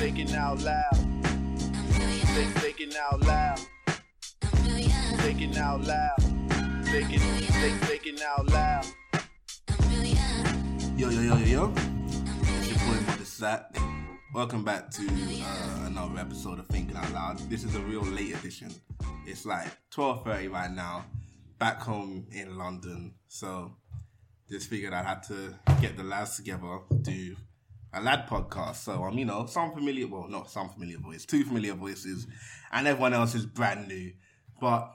Thinking out loud. Think, thinking out loud. Thinking out loud. Thinking, think, thinking out loud. Yo, yo, yo, yo, yo. It's your boy, Mother Sat. Welcome back to uh, another episode of Thinking Out Loud. This is a real late edition. It's like 12.30 right now, back home in London. So, just figured I had to get the lads together, do a lad podcast. So, I'm, you know, some familiar, well, not some familiar voice, two familiar voices, and everyone else is brand new. But,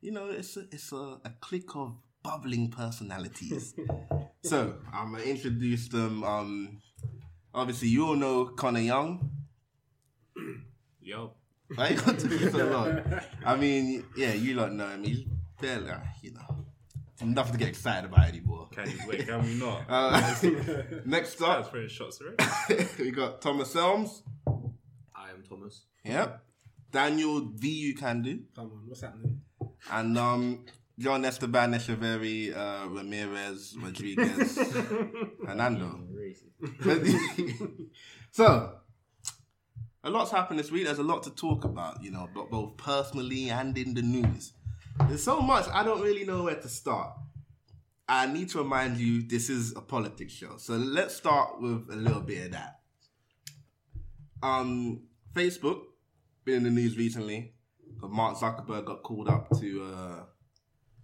you know, it's a, it's a, a clique of bubbling personalities. so, I'm going to introduce them. Um, obviously, you all know Connor Young. Yo. Right? Got to be so long. I mean, yeah, you lot know him. He's barely, uh, you know, nothing to get excited about anymore. Can you wait? Can we not? Uh, next That's up, throwing shots already. we got Thomas Elms. I am Thomas. Yep. Daniel V. You can do. Come on, what's happening? And um, John Esteban Echeverry, uh, Ramirez, Rodriguez, Hernando. so, a lot's happened this week. There's a lot to talk about, you know, but both personally and in the news. There's so much, I don't really know where to start. I need to remind you, this is a politics show. So let's start with a little bit of that. Um, Facebook, been in the news recently. Mark Zuckerberg got called up to, uh,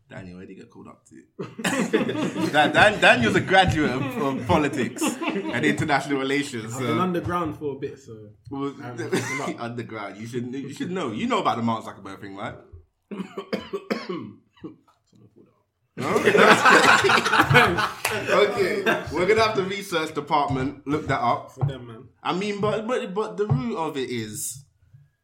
Daniel, where did he get called up to? Dan, Dan, Daniel's a graduate of, of politics and international relations. I've been underground for a bit, so Well, underground. You should you should know. You know about the Mark Zuckerberg thing, right? Someone pulled it off. okay, we're gonna have the research department look that up. For them, man. I mean, but but but the root of it is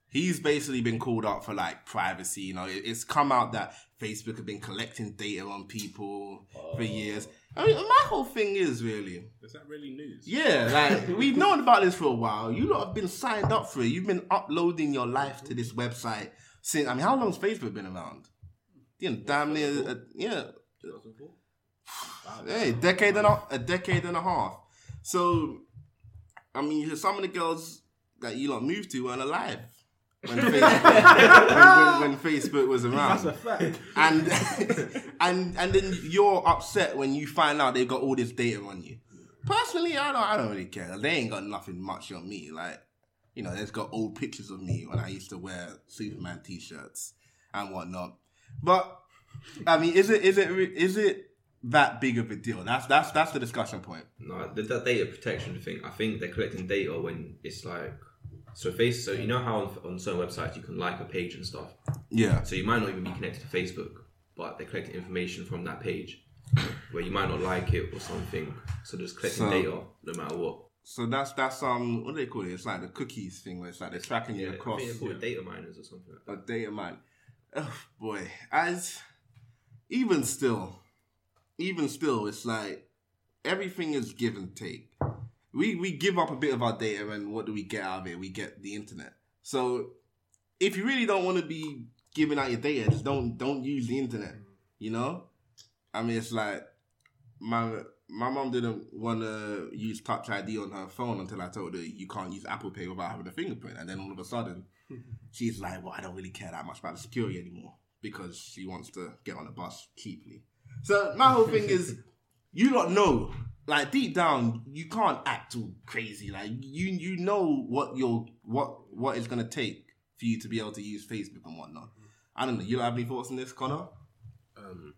he's basically been called up for like privacy. You know, it, it's come out that Facebook have been collecting data on people for oh. years. I mean, my whole thing is really, Is that really news? yeah, like we've known about this for a while. You lot have been signed up for it. You've been uploading your life to this website since. I mean, how long's Facebook been around? You know, damn near, uh, yeah, Hey, decade and a, a decade and a half. So, I mean, some of the girls that you lot moved to weren't alive when Facebook, when, when, when Facebook was That's a around, fact. and and and then you're upset when you find out they've got all this data on you. Personally, I don't, I don't really care. They ain't got nothing much on me. Like, you know, there's got old pictures of me when I used to wear Superman t-shirts and whatnot. But I mean, is it is it is it that big of a deal? That's that's that's the discussion point. No, the, that data protection thing. I think they're collecting data when it's like so. Face. So you know how on, on certain websites you can like a page and stuff. Yeah, So you might not even be connected to Facebook, but they're collecting information from that page where you might not like it or something. So just collecting So- data no matter what. So that's that's um what do they call it? It's like the cookies thing where it's like they're tracking you Yeah, I across think they're called data miners or something like that. a data mine. Oh boy, as even still, even still, it's like everything is give and take. We we give up a bit of our data, and what do we get out of it? We get the internet. So if you really don't want to be giving out your data, just don't don't use the internet. You know, I mean, it's like my my mom didn't want to use Touch ID on her phone until I told her you can't use Apple Pay without having a fingerprint, and then all of a sudden she's like, "Well, I don't really care that much about the security anymore because she wants to get on a bus cheaply." So my whole thing is, you don't know, like deep down, you can't act all crazy. Like you, you know what your what what it's gonna take for you to be able to use Facebook and whatnot. I don't know. You don't have any thoughts on this, Connor? Um,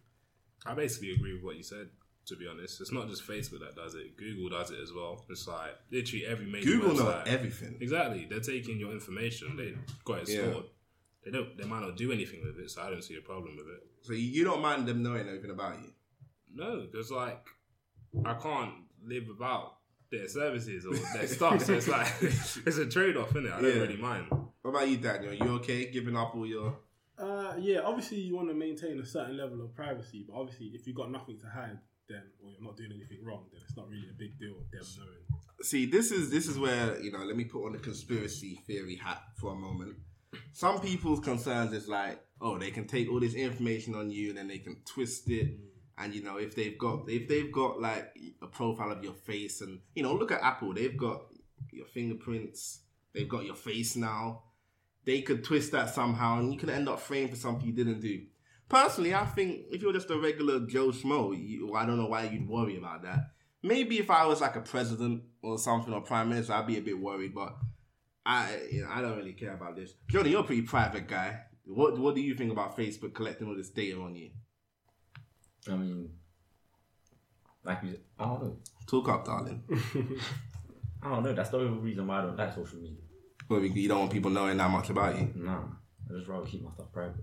I basically agree with what you said. To be honest, it's not just Facebook that does it. Google does it as well. It's like literally every major Google know everything. Exactly. They're taking your information. They got it Yeah. stored. They don't. They might not do anything with it, so I don't see a problem with it. So you don't mind them knowing everything about you? No, because like I can't live without their services or their stuff. so it's like it's a trade off, isn't it? I don't Yeah. really mind. What about you, Daniel? You okay giving up all your? Uh, yeah, obviously you want to maintain a certain level of privacy, but obviously if you've got nothing to hide, then or you're not doing anything wrong, then it's not really a big deal. Them knowing. See, this is this is where you know. Let me put on the conspiracy theory hat for a moment. Some people's concerns is like, oh, they can take all this information on you and then they can twist it. Mm. And you know, if they've got if they've got like a profile of your face and you know, look at Apple, they've got your fingerprints, They've got your face now. They could twist that somehow, and you could end up framed for something you didn't do. Personally, I think if you're just a regular Joe Schmo, you, I don't know why you'd worry about that. Maybe if I was like a president or something or prime minister, I'd be a bit worried. But I, you know, I don't really care about this. Johnny, you're a pretty private guy. What What do you think about Facebook collecting all this data on you? I mean, like you, I don't know. Talk up, darling. I don't know. That's the only reason why I don't like social media. Well, you don't want people knowing that much about you. Nah, I just rather keep my stuff private.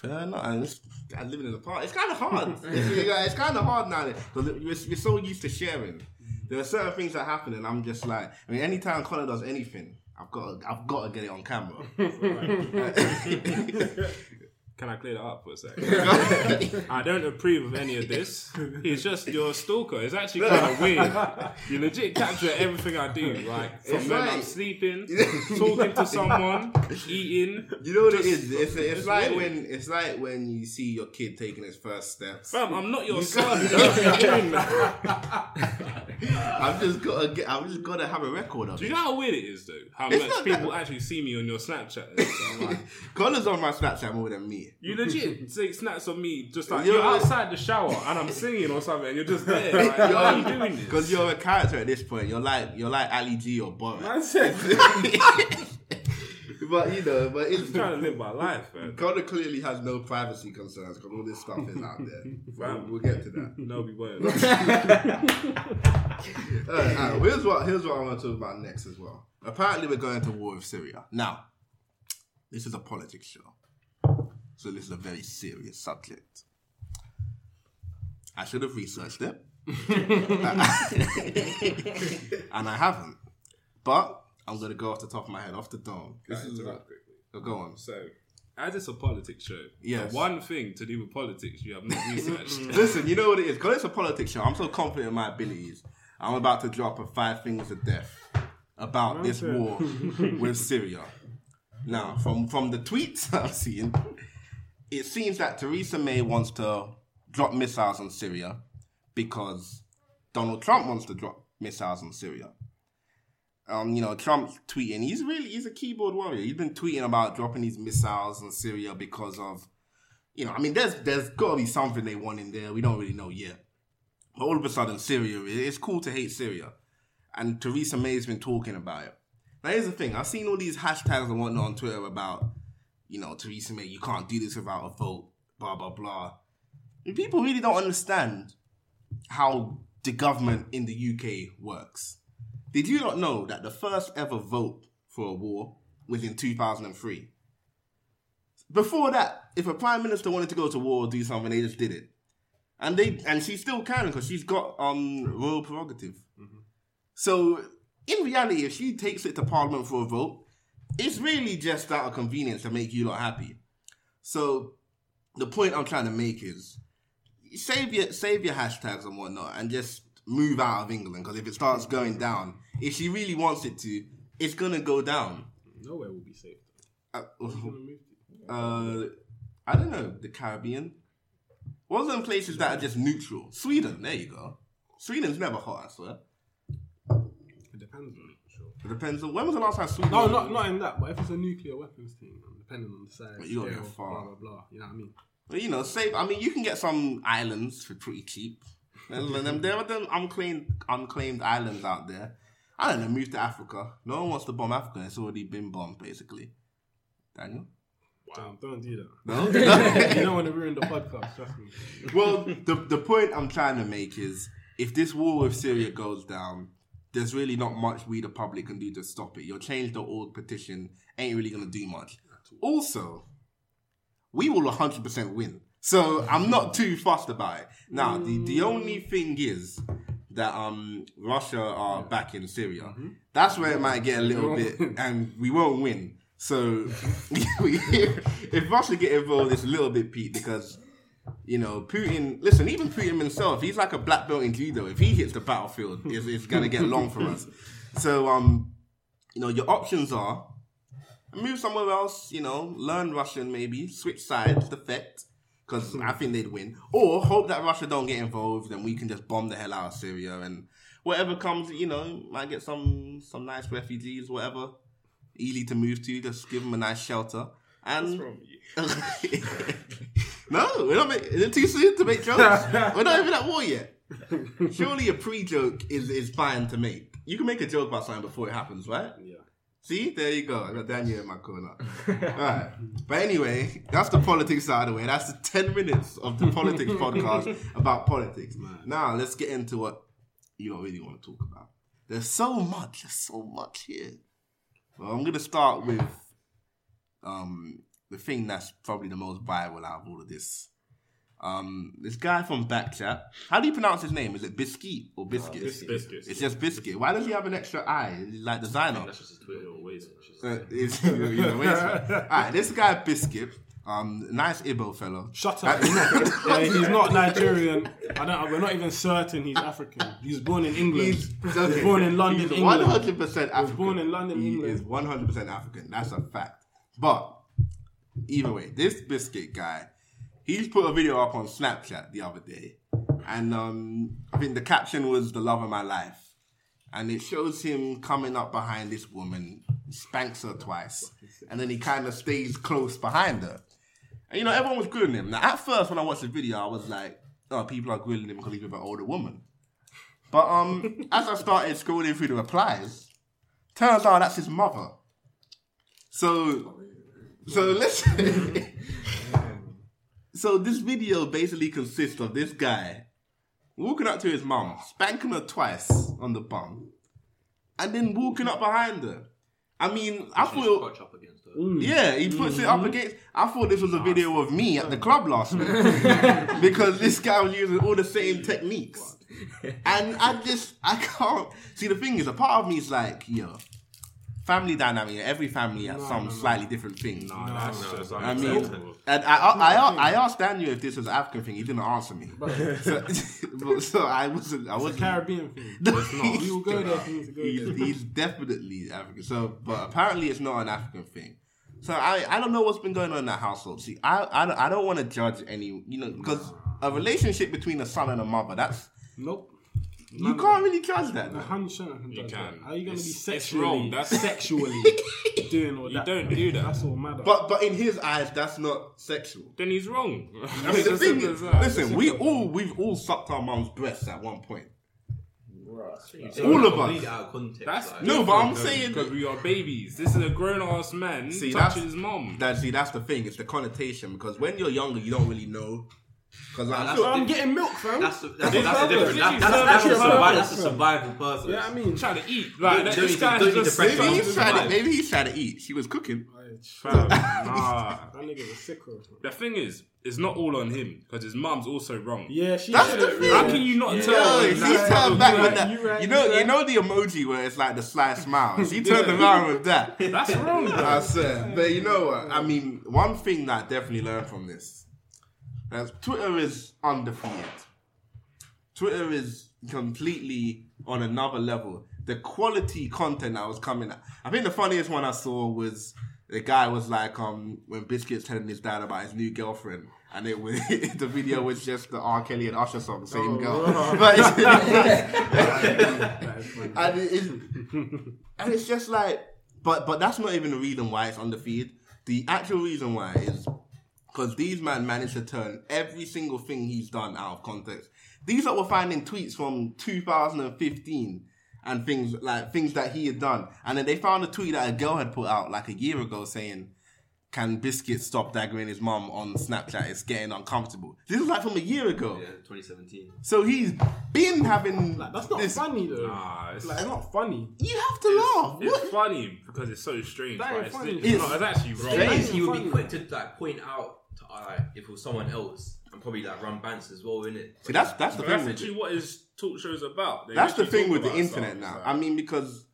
Fair enough. And it's, I'm living in the park. It's kind of hard. it's, it's kind of hard now because we're, we're so used to sharing. There are certain things that happen, and I'm just like, I mean, anytime Connor does anything, I've got, to, I've got to get it on camera. Can I clear that up for a second? I don't approve of any of this. It's just you're stalker. It's actually kind of weird. You legit capture everything I do, like from It's when like- I'm sleeping, talking to someone, eating. You know what Just- is? It's, it's it's like weird. when it's like when you see your kid taking his first steps. Fam, I'm not your son. Don't be doing that. I've just got to get. I've just to have a record of Do it. you know how weird it is, though? How It's much not people that- actually see me on your Snapchat. And stuff, like, Connor's on my Snapchat more than me. you legit take snaps of me, just like You're you're, like- outside the shower and I'm singing or something, and you're just there. Like, why are you doing this? Because you're a character at this point. You're like you're like Ali G or Borat. Man said, but you know, but it's I'm trying to live my life, man. Connor clearly has no privacy concerns because all this stuff is out there. Wow. We'll get to that. No, we won't. Alright, alright, here's what here's what I want to talk about next as well. Apparently, we're going to war with Syria. Now, this is a politics show, so this is a very serious subject. I should have researched it, and I haven't. But I'm gonna go off the top of my head, off the dome. This is interrupt quickly? oh, go on. So, as it's a politics show, Yes. the one thing to do with politics you have not researched. Listen, you know what it is. Because it's a politics show, I'm so confident in my abilities. I'm about to drop a five things of death about this Okay. war with Syria. Now, from from the tweets I've seen, it seems that Theresa May wants to drop missiles on Syria because Donald Trump wants to drop missiles on Syria. Um, you know, Trump's tweeting. He's really he's a keyboard warrior. He's been tweeting about dropping these missiles on Syria because of you know, I mean, there's there's got to be something they want in there. We don't really know yet. But all of a sudden, Syria, it- it's cool to hate Syria. And Theresa May's been talking about it. Now, here's the thing I've seen all these hashtags and whatnot on Twitter about, you know, Theresa May, you can't do this without a vote, blah, blah, blah. And people really don't understand how the government in the UK works. Did you not know that the first ever vote for a war was in 2003? Before that, if a prime minister wanted to go to war or do something, they just did it, and they and she still can because she's got um royal prerogative. So in reality, if she takes it to parliament for a vote, it's really just out of convenience to make you lot happy. So the point I'm trying to make is save your save your hashtags and whatnot, and just move out of England because if it starts going down, if she really wants it to, it's gonna go down. nowhere will be safe. Uh, Where you gonna move to? uh, I don't know, the Caribbean. What are some places that are just neutral? Sweden, there you go. Sweden's never hot, I swear. It depends on it, depends on when was the last time Sweden. No, not not in that, but if it's a nuclear weapons thing, depending on the size, But you gotta scale, go far. blah blah blah. You know what I mean? Well, you know, save. I mean, you can get some islands for pretty cheap. And then there are them unclaimed, unclaimed islands out there. I don't know. Move to Africa. No one wants to bomb Africa. It's already been bombed, basically. Daniel. Damn, don't do that. No. you don't want to ruin the podcast. Trust me. well, the the point I'm trying to make is if this war with Syria goes down, there's really not much we the public can do to stop it. Your change.org petition ain't really gonna do much. Also, we will 100% win. So I'm not too fussed about it. Now, the, the only thing is that um Russia are back in Syria. That's where it might get a little bit, and we won't win. So if Russia get involved, it's a little bit peak because you know, Putin, listen, even Putin himself, he's like a black belt in judo. If he hits the battlefield, it's, it's going to get long for us. So, um, you know, your options are move somewhere else, you know, learn Russian maybe, switch sides, defect, because I think they'd win. Or hope that Russia don't get involved and we can just bomb the hell out of Syria and whatever comes, you know, might get some some nice refugees, whatever, easy to move to. Just give them a nice shelter. And no, we're not. Make, is it too soon to make jokes? we're not even at war yet. Surely a pre-joke is is fine to make. You can make a joke about something before it happens, right? Yeah. See, there you go. I got Daniel in my corner. Alright. But anyway, that's the politics out of the way. That's the 10 minutes of the politics podcast about politics. Man. Now, let's get into what you don't really want to talk about. There's so much, there's so much here. Well, I'm going to start with um, the thing that's probably the most viral out of all of this. Um, this guy from Backchat. How do you pronounce his name? Is it Biscuit or Biscuit? Biscuits. It's just Biscuit. Why does he have an extra eye? Is he like designer? That's just his Twitter always. It's just- Uh, it's, you know, it's- Alright, this guy Biscuit, um, nice Ibo fellow. Shut up. He's not, yeah, he's not Nigerian. I don't. We're not even certain he's African. He was born in England. He's, He was born in London, He's England. 100% African. born in London, he England. is 100% African. That's a fact. But either way, this Biscuit guy, he's put a video up on Snapchat the other day, and um, I think the caption was "the love of my life," and it shows him coming up behind this woman, spanks her twice, and then he kind of stays close behind her. And you know, everyone was grilling him. Now, at first, when I watched the video, I was like, "Oh, people are grilling him because he's with an older woman." But um, as I started scrolling through the replies, turns out that's his mother. So, so listen. so this video basically consists of this guy walking up to his mum, spanking her twice on the bum, and then walking up behind her. I mean, I Just thought. crotch up against her. Mm. Yeah, he puts it up mm-hmm. against. I thought this was a video of me at the club last week because this guy was using all the same techniques, and I just I can't see. The thing is, a part of me is like, yo, family dynamic. Every family has some slightly different things. Nah, that's just I mean, and I, I, I, I asked Daniel if this was an African thing. He didn't answer me. So, so I wasn't. I It's a wasn't. Caribbean thing. It's not. We will go there if we to go he's, there. he's definitely African. So, but apparently it's not an African thing. So I, I don't know what's been going on in that household. See, I I I don't want to judge any, you know, because a relationship between a son and a mother, that's Nope. You can't really judge that. A though. hundred percent I can You judge can. How are you going to be It's- it's sexually, wrong. That's- sexually doing all You that? don't do that. That's all matter. But but in his eyes, that's not sexual. Then he's wrong. I mean, the It's thing as is, simple as that. listen, we all we've all sucked our mom's breasts at one point. You take All of us. completely out of context. That's like, No, but I'm saying- because we are babies. This is a grown ass man See, touching that's- his mom. That see, that's the thing. It's the connotation because when you're younger, you don't really know. Because like, that's so- I'm getting milk, fam. That's the, that's, It's that's the purpose. difference. That's, that's, a purpose. survival, that's a survival purpose. yeah, I mean, trying to eat. Like Don't- this don't to- guy's just maybe he's trying to maybe he's trying to eat. She was cooking. Fam, nah. that nigga's a sicko. The thing is, it's not all on him because his mum's also wrong. Yeah, she That's should the have thing. How can you not Yo, tell? she him turned back with that. You right, you know, you you know the emoji where it's like the sly smile. She turned around with that. That's wrong. bro. I said, but you know what? I mean, one thing that I definitely learned from this, that Twitter is undefeated. Twitter is completely on another level. The quality content that was coming out. I think the funniest one I saw was the guy was like, um, when Biscuit's telling his dad about his new girlfriend. And it was the video was just the R. Kelly and Usher song, same girl. But it's, and, it is, and it's just like, but but that's not even the reason why it's undefeated. The actual reason why is because these man managed to turn every single thing he's done out of context. These are were finding tweets from 2015 and things like things that he had done, and then they found a tweet that a girl had put out like a year ago saying. Can Biscuit stop daggering his mum on Snapchat? It's getting uncomfortable. This is like from a year ago. Yeah, 2017. So he's been having. Like, that's not this- funny though. Nah, it's- like, it's not funny. You have to laugh. It's What? funny because it's so strange. That But ain't it's, funny. it's, It's- not, it's actually wrong. Strange. He would be quick to like point out to, if it was someone else and probably like run bants as well, innit? See, that's that's the But thing. that's With literally what his talk show's about. They That's the literally thing talk with the about internet stuff. now. It's I mean, because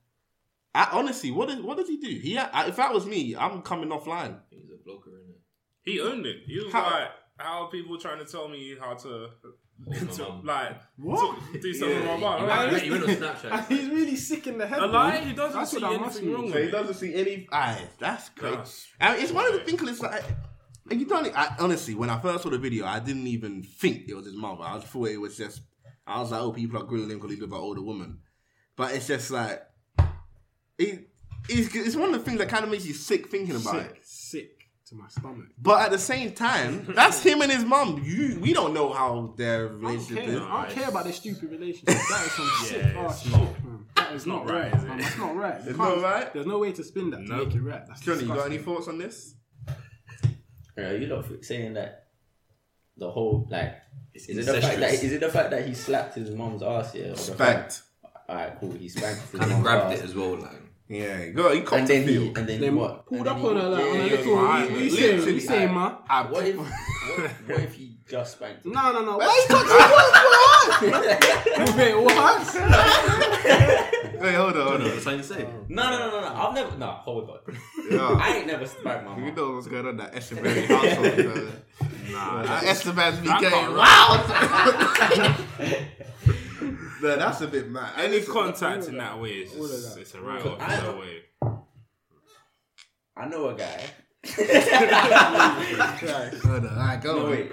I, honestly, what is what does he do? He, I, if that was me, I'm coming offline. He's a blogger, innit? He owned it. He was How- like, "How are people trying to tell me how to, to mum. like What? to do something Yeah. with my He mum?" went, he went on Snapchat. He's really sick in the head. A lie? He doesn't That's see what that must anything mean. wrong So with he it. doesn't see any. Aye, that's great. That's- I mean, it's one of the things. It's like. And You don't. I, honestly, when I first saw the video, I didn't even think it was his mother. I thought it was just I was like, oh, people are grilling him because he's with an older woman. But it's just like, it, it's, it's one of the things that kind of makes you sick thinking about it. Sick, sick to my stomach. But at the same time, that's him and his mum. You, we don't know how their I don't relationship care. is. I don't care about their stupid relationship. That is some sick ass shit, not- man. That is not not right, right. is it? That's not right. You It's can't- right? There's no way to spin that to Nope. make it right. That's Johnny, you got any thoughts on this? Yeah, you lot saying that the whole like is it the fact that is it the fact that he slapped his mom's ass here? Or Spanked. Alright, cool. He spanked his And he grabbed ass. it as well, like. Yeah, he got he copped And the then he feel. and then, Then what? pulled up then on her like, yeah, on yeah, a yeah. little. right. What you Literally, saying? You saying, I- man? What if what, what if he just spanked him? No, no, no. Why you talking about Wait, what? Wait, hold on, hold on. That's how you say. No, no, no, no, no. I've never. No, hold on. Yeah. I ain't never spanked my You mom. know what's going on that Esteban household, brother. Nah, that- Esteban's be that getting can't no, that's a bit mad. any Listen, contact in that way is just, it's a right All off. of. No way. I know a guy. Hold on, alright, go. No wait,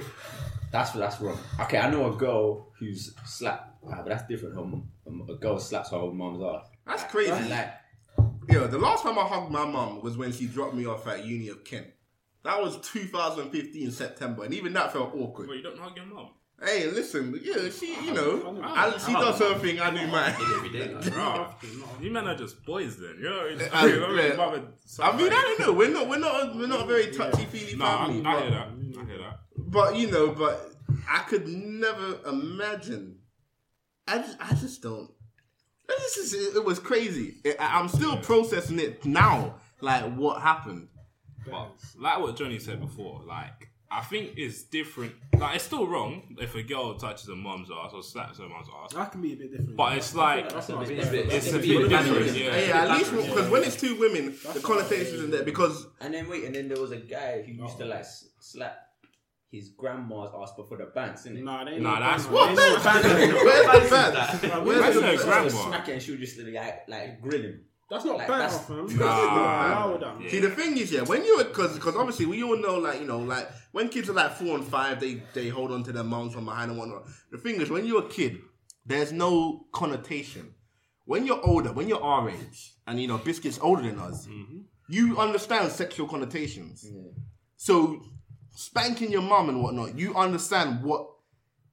that's that's wrong. Okay, I know a girl who's slapped, ah, but that's different. Her, um, a girl slaps her own mom's ass. That's crazy. Like, Yo, the last time I hugged my mum was when she dropped me off at Uni of Kent. That was 2015 September, and even that felt awkward. But you don't hug your mum. Hey, listen, yeah, she, you oh, know, I- I, she oh. does her thing, I do mine. Every day, like. Bro, you men are just boys then. You know, it's, I- you know, yeah. your mum and I mean, I don't know. We're not, we're not, we're not a very touchy feely No, I, family. I but- hear that. I hear that. But you know, but I could never imagine. I just, I just don't. This is, it was crazy. It, I- I'm still processing it now. Like what happened? But like what Johnny said before, like I think it's different. Like it's still wrong if a girl touches a mom's ass or slaps her mom's ass. That can be a bit different. But it's like that's a bit It's a bit- it's a it's bit a bit different. different. Yeah, Yeah, at least Yeah. because when it's two women, the connotations in there. Because and then wait, and then there was a guy who used to oh. like slap his grandma's ass before the banks, innit? Nah, they Nah, that's ban, what- man. They ain't no ban, man. where's the bad? Where's the grandma. smack it and she would just like like grill him. That's not Like, ban that's- off, man. That's Nah. not. See, the thing is, yeah, when you're because because obviously we all know, like you know, like when kids are like four and five, they they hold on to their moms from behind and whatnot. The thing is, when you're a kid, there's no connotation. When you're older, when you're our age, and you know, biscuits older than us, mm-hmm. you understand sexual connotations. So spanking your mum and whatnot, you understand what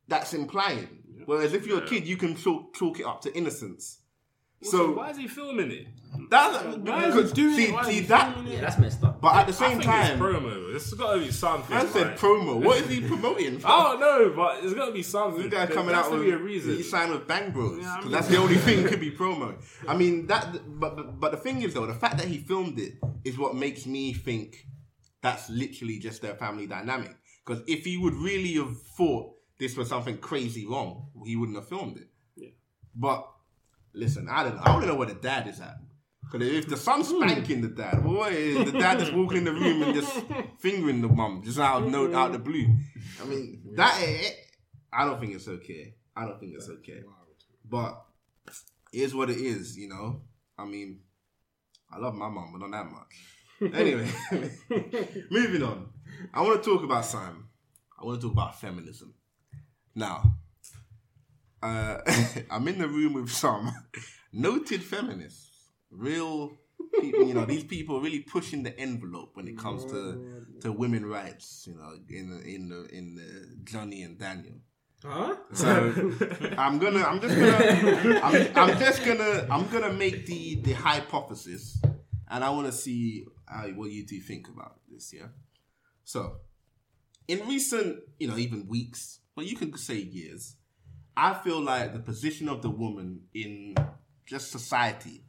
that's implying. Whereas if you're a kid, you can chalk, chalk it up to innocence. So So why is he filming it? that's Why is because he doing see, it? Why is see he that. filming Yeah, it? that's messed up. But at the I same think time, it's promo. There's got to be something. I said like- promo. What is he promoting? I don't know, but there's got to be something. This guy There coming out to with be a reason. He signed with Bang Bros. Yeah, I mean- that's the only thing could be promo. I mean that, but, but but the thing is though, the fact that he filmed it is what makes me think that's literally just their family dynamic. Because if he would really have thought this was something crazy wrong, he wouldn't have filmed it. Yeah. But listen, I don't know. I want to know where the dad is at. Because if the son's spanking the dad, boy, the dad just walking in the room and just fingering the mum, just out of no, out the blue. I mean, that eh, I don't think it's okay. I don't think it's okay. But it is what it is, you know. I mean, I love my mum, but not that much. Anyway, moving on. I want to talk about Sam. I want to talk about feminism. Now, uh, I'm in the room with some noted feminists, real people. You know, these people are really pushing the envelope when it comes to to women rights. You know, in the, in the in the Johnny and Daniel. Huh? So I'm gonna, I'm just gonna, I'm, I'm just gonna, I'm gonna make the the hypothesis, and I want to see uh, what you two think about this. Yeah. So, in recent, you know, even weeks, but you can say years, I feel like the position of the woman in just society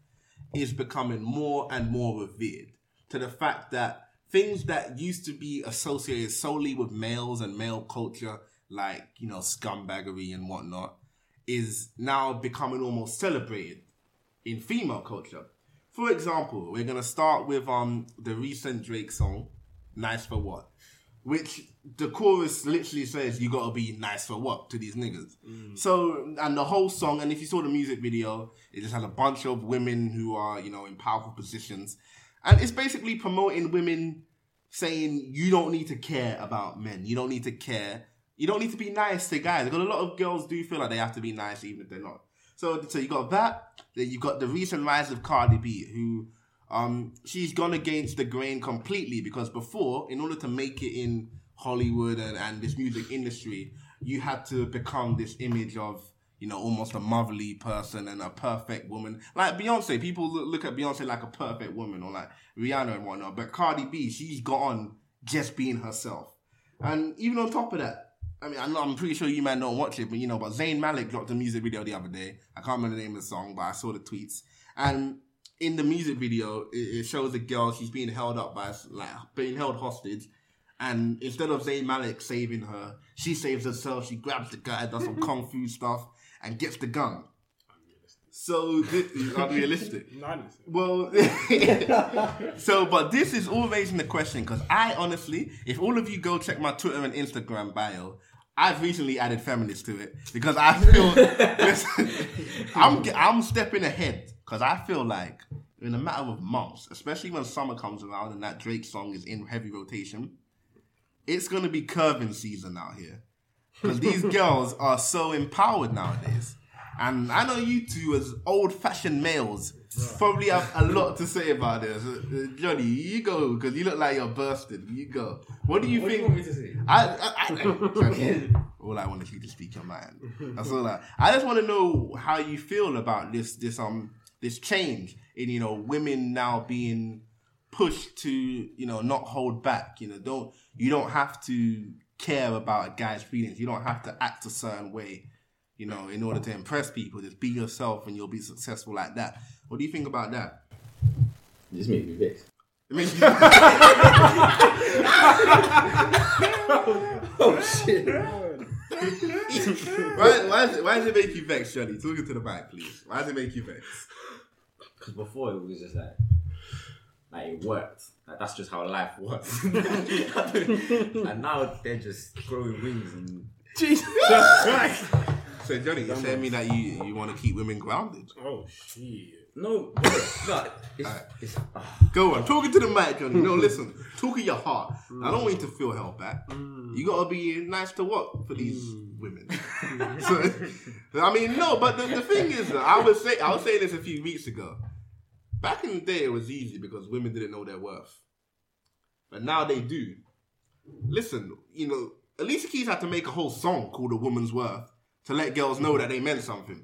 is becoming more and more revered to the fact that things that used to be associated solely with males and male culture, like, you know, scumbaggery and whatnot, is now becoming almost celebrated in female culture. For example, we're gonna start with um the recent Drake song, Nice for What? Which the chorus literally says you gotta be nice for what to these niggas. So and the whole song, and if you saw the music video, it just has a bunch of women who are, you know, in powerful positions. And it's basically promoting women saying you don't need to care about men. You don't need to care. You don't need to be nice to guys. Because a lot of girls do feel like they have to be nice even if they're not. So, so you got that. Then you got the recent rise of Cardi B, who um she's gone against the grain completely because before, in order to make it in Hollywood and, and this music industry, you had to become this image of you know almost a motherly person and a perfect woman. Like Beyonce, people look, at Beyonce like a perfect woman or like Rihanna and whatnot. But Cardi B, she's got on just being herself. And even on top of that, I mean, I know, I'm pretty sure you might not watch it, but you know, but Zayn Malik dropped a music video the other day. I can't remember the name of the song, but I saw the tweets. And in the music video, it, it shows a girl, she's being held up by, like, being held hostage. And instead of Zayn Malik saving her, she saves herself. She grabs the guy, does some kung fu stuff, and gets the gun. So, this is unrealistic. Nice. Well, so, but this is all raising the question because I honestly, if all of you go check my Twitter and Instagram bio, I've recently added feminist to it because I feel, listen, I'm, I'm stepping ahead because I feel like in a matter of months, especially when summer comes around and that Drake song is in heavy rotation, it's going to be curving season out here because these girls are so empowered nowadays. And I know you two, as old fashioned males, probably have a lot to say about this. Uh, uh, Johnny, you go because you look like you're bursted. You go. What do you What do think? you want me to say? I, I, I, Johnny, all I want is you to speak your mind. That's all I. I just want to know how you feel about this, this um, this change in you know women now being pushed to you know not hold back. You know, don't you don't have to care about a guy's feelings. You don't have to act a certain way. You know, in order to impress people, just be yourself and you'll be successful like that. What do you think about that? This made me vexed. I mean, Oh shit! why, why, is it, why does it make you vex, Johnny? Talk it to the mic, please. Why does it make you vex? Because before it was just like, like it worked. Like that's just how life works. and now they're just growing wings and Jesus Christ. So, Johnny, you're telling me that you, you want to keep women grounded? Oh shit. no, no. It's, it's, ah. Go on, talking to the mic, Johnny. No, listen, talk in your heart. I don't want you to mm. feel held back. Mm. You gotta be nice to what for these mm. women. so, I mean, no, but the, the thing is, I was say I was saying this a few weeks ago. Back in the day, it was easy because women didn't know their worth, but now they do. Listen, you know, Alicia Keys had to make a whole song called "A Woman's Worth" to let girls know that they meant something.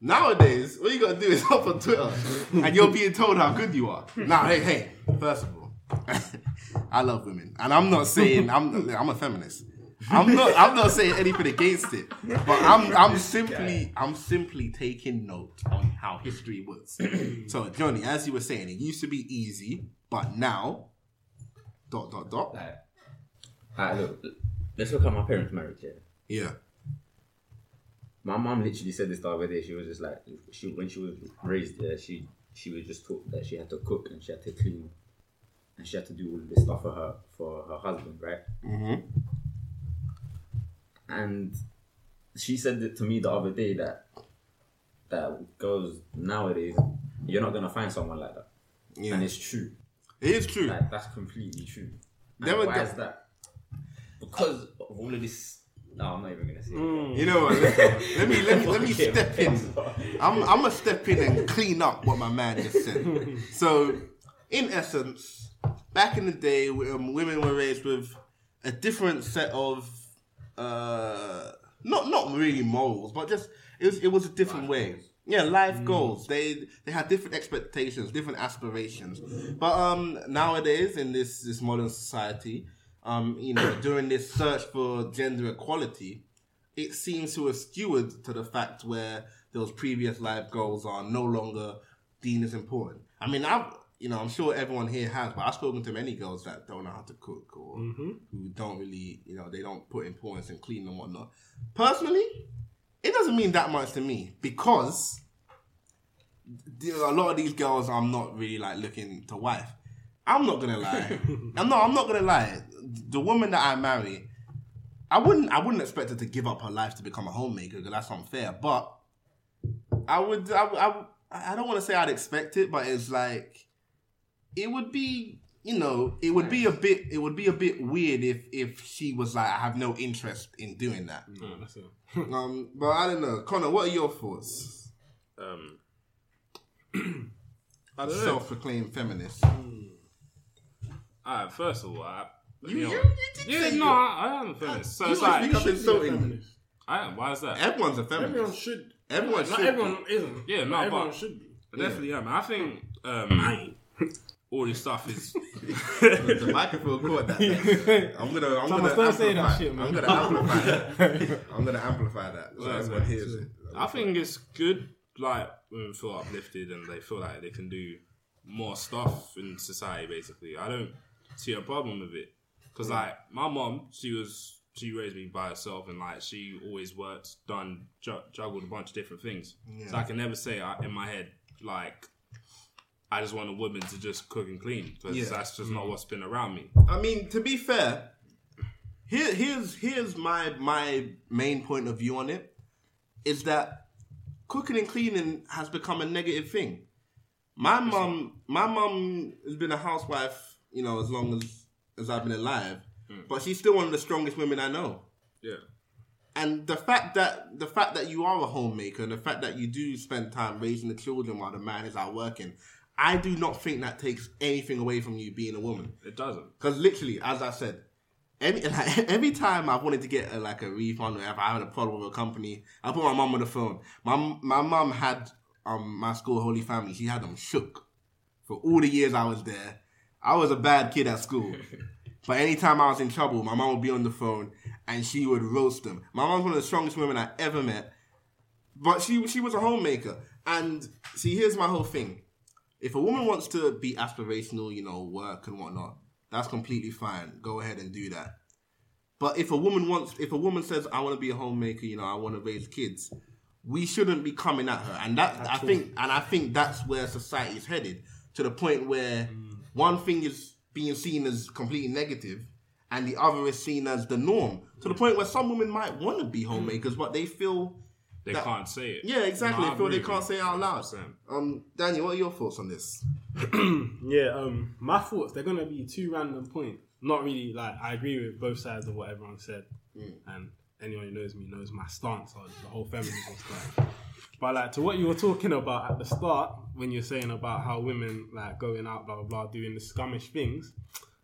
Nowadays, all you gotta do is hop on Twitter and you're being told how good you are. Now, hey, hey, first of all, I love women. And I'm not saying I'm I'm a feminist. I'm not I'm not saying anything against it. But I'm I'm simply I'm simply taking note on how history was. so Johnny, as you were saying, it used to be easy, but now dot dot dot. like, alright, look, let's look at my parents' marriage here. Yeah. My mom literally said this the other day. She was just like, she when she was raised there, she she was just taught that she had to cook and she had to clean, and she had to do all of this stuff for her for her husband, right? Mm-hmm. And she said it to me the other day that that girls nowadays you're not gonna find someone like that, Yeah. and it's true. It is true. Like that's completely true. And why is that? Because of all of this. No, I'm not even gonna say. Mm. it. You know what? Let, let me let me let me step in. I'm I'm gonna step in and clean up what my man just said. So, in essence, back in the day, um, women were raised with a different set of uh, not not really morals, but just it was it was a different way. Yeah, life goals. They they had different expectations, different aspirations. But um, nowadays in this this modern society, um, you know, during this search for gender equality, it seems to have skewed to the fact where those previous life goals are no longer deemed as important. I mean, I've you know, I'm sure everyone here has, but I've spoken to many girls that don't know how to cook or mm-hmm. who don't really, you know, they don't put importance in cleaning and whatnot. Personally, it doesn't mean that much to me because a lot of these girls I'm not really like looking to wife. I'm not gonna lie. I'm not. I'm not gonna lie. The woman that I marry, I wouldn't. I wouldn't expect her to give up her life to become a homemaker because that's unfair. But I would. I. I, I don't want to say I'd expect it, but it's like it would be you know, it would be a bit it would be a bit weird if if she was like, I have no interest in doing that. No, that's it. Um, but I don't know, Connor. What are your thoughts? Um, I don't know. Self-proclaimed feminist. Alright, first of all, I, You, you know, you, you did yeah, say no, I, I am a feminist. So you it's like think I'm Should a insulting you. feminist. I am. Why is that? Everyone's a feminist. Everyone should. Everyone Not should. everyone isn't. Yeah, no, Not everyone but- should be. I definitely am. I think um, all this stuff is. the microphone caught that. I'm gonna. I'm Thomas, gonna don't say that amplify- shit, man. I'm gonna amplify that. I'm gonna amplify that so Well, everyone that's hears it. I think it's good, like women feel uplifted and they feel like they can do more stuff in society. Basically, I don't see a problem with it because, like, my mom, she was she raised me by herself and like she always worked, done, ju- juggled a bunch of different things. So I can never say I, in my head like. I just want a woman to just cook and clean because Yeah. that's just not mm. what's been around me. I mean, to be fair, here, here's here's my my main point of view on it is that cooking and cleaning has become a negative thing. My mum, my mum has been a housewife, you know, as long as as I've been alive, mm. but she's still one of the strongest women I know. Yeah, And the fact that the fact that you are a homemaker and the fact that you do spend time raising the children while the man is out working, I do not think that takes anything away from you being a woman. it doesn't. Because literally, as I said, every, like, every time I wanted to get a, like a refund or if I had a problem with a company, I put my mum on the phone. My my mum had um my school Holy Family. She had them shook for all the years I was there. I was a bad kid at school. But anytime I was in trouble, my mom would be on the phone and she would roast them. My mom's one of the strongest women I ever met. But she she was a homemaker. And see, here's my whole thing. If a woman wants to be aspirational, you know, work and whatnot, that's completely fine. Go ahead and do that. But if a woman wants, if a woman says, "I want to be a homemaker," you know, I want to raise kids, we shouldn't be coming at her. And that I think, and I think that's where society is headed to the point where mm. one thing is being seen as completely negative, and the other is seen as the norm. To the point where some women might want to be homemakers, but they feel, They That- can't say it. yeah, exactly, No, I they feel they can't say it out loud. 100%. Um, Daniel, what are your thoughts on this? Yeah, um, my thoughts they're gonna be two random points. Not really like I agree with both sides of what everyone said, and anyone who knows me knows my stance on the whole feminism stuff. But like to what you were talking about at the start when you're saying about how women like going out blah blah blah doing the scummish things.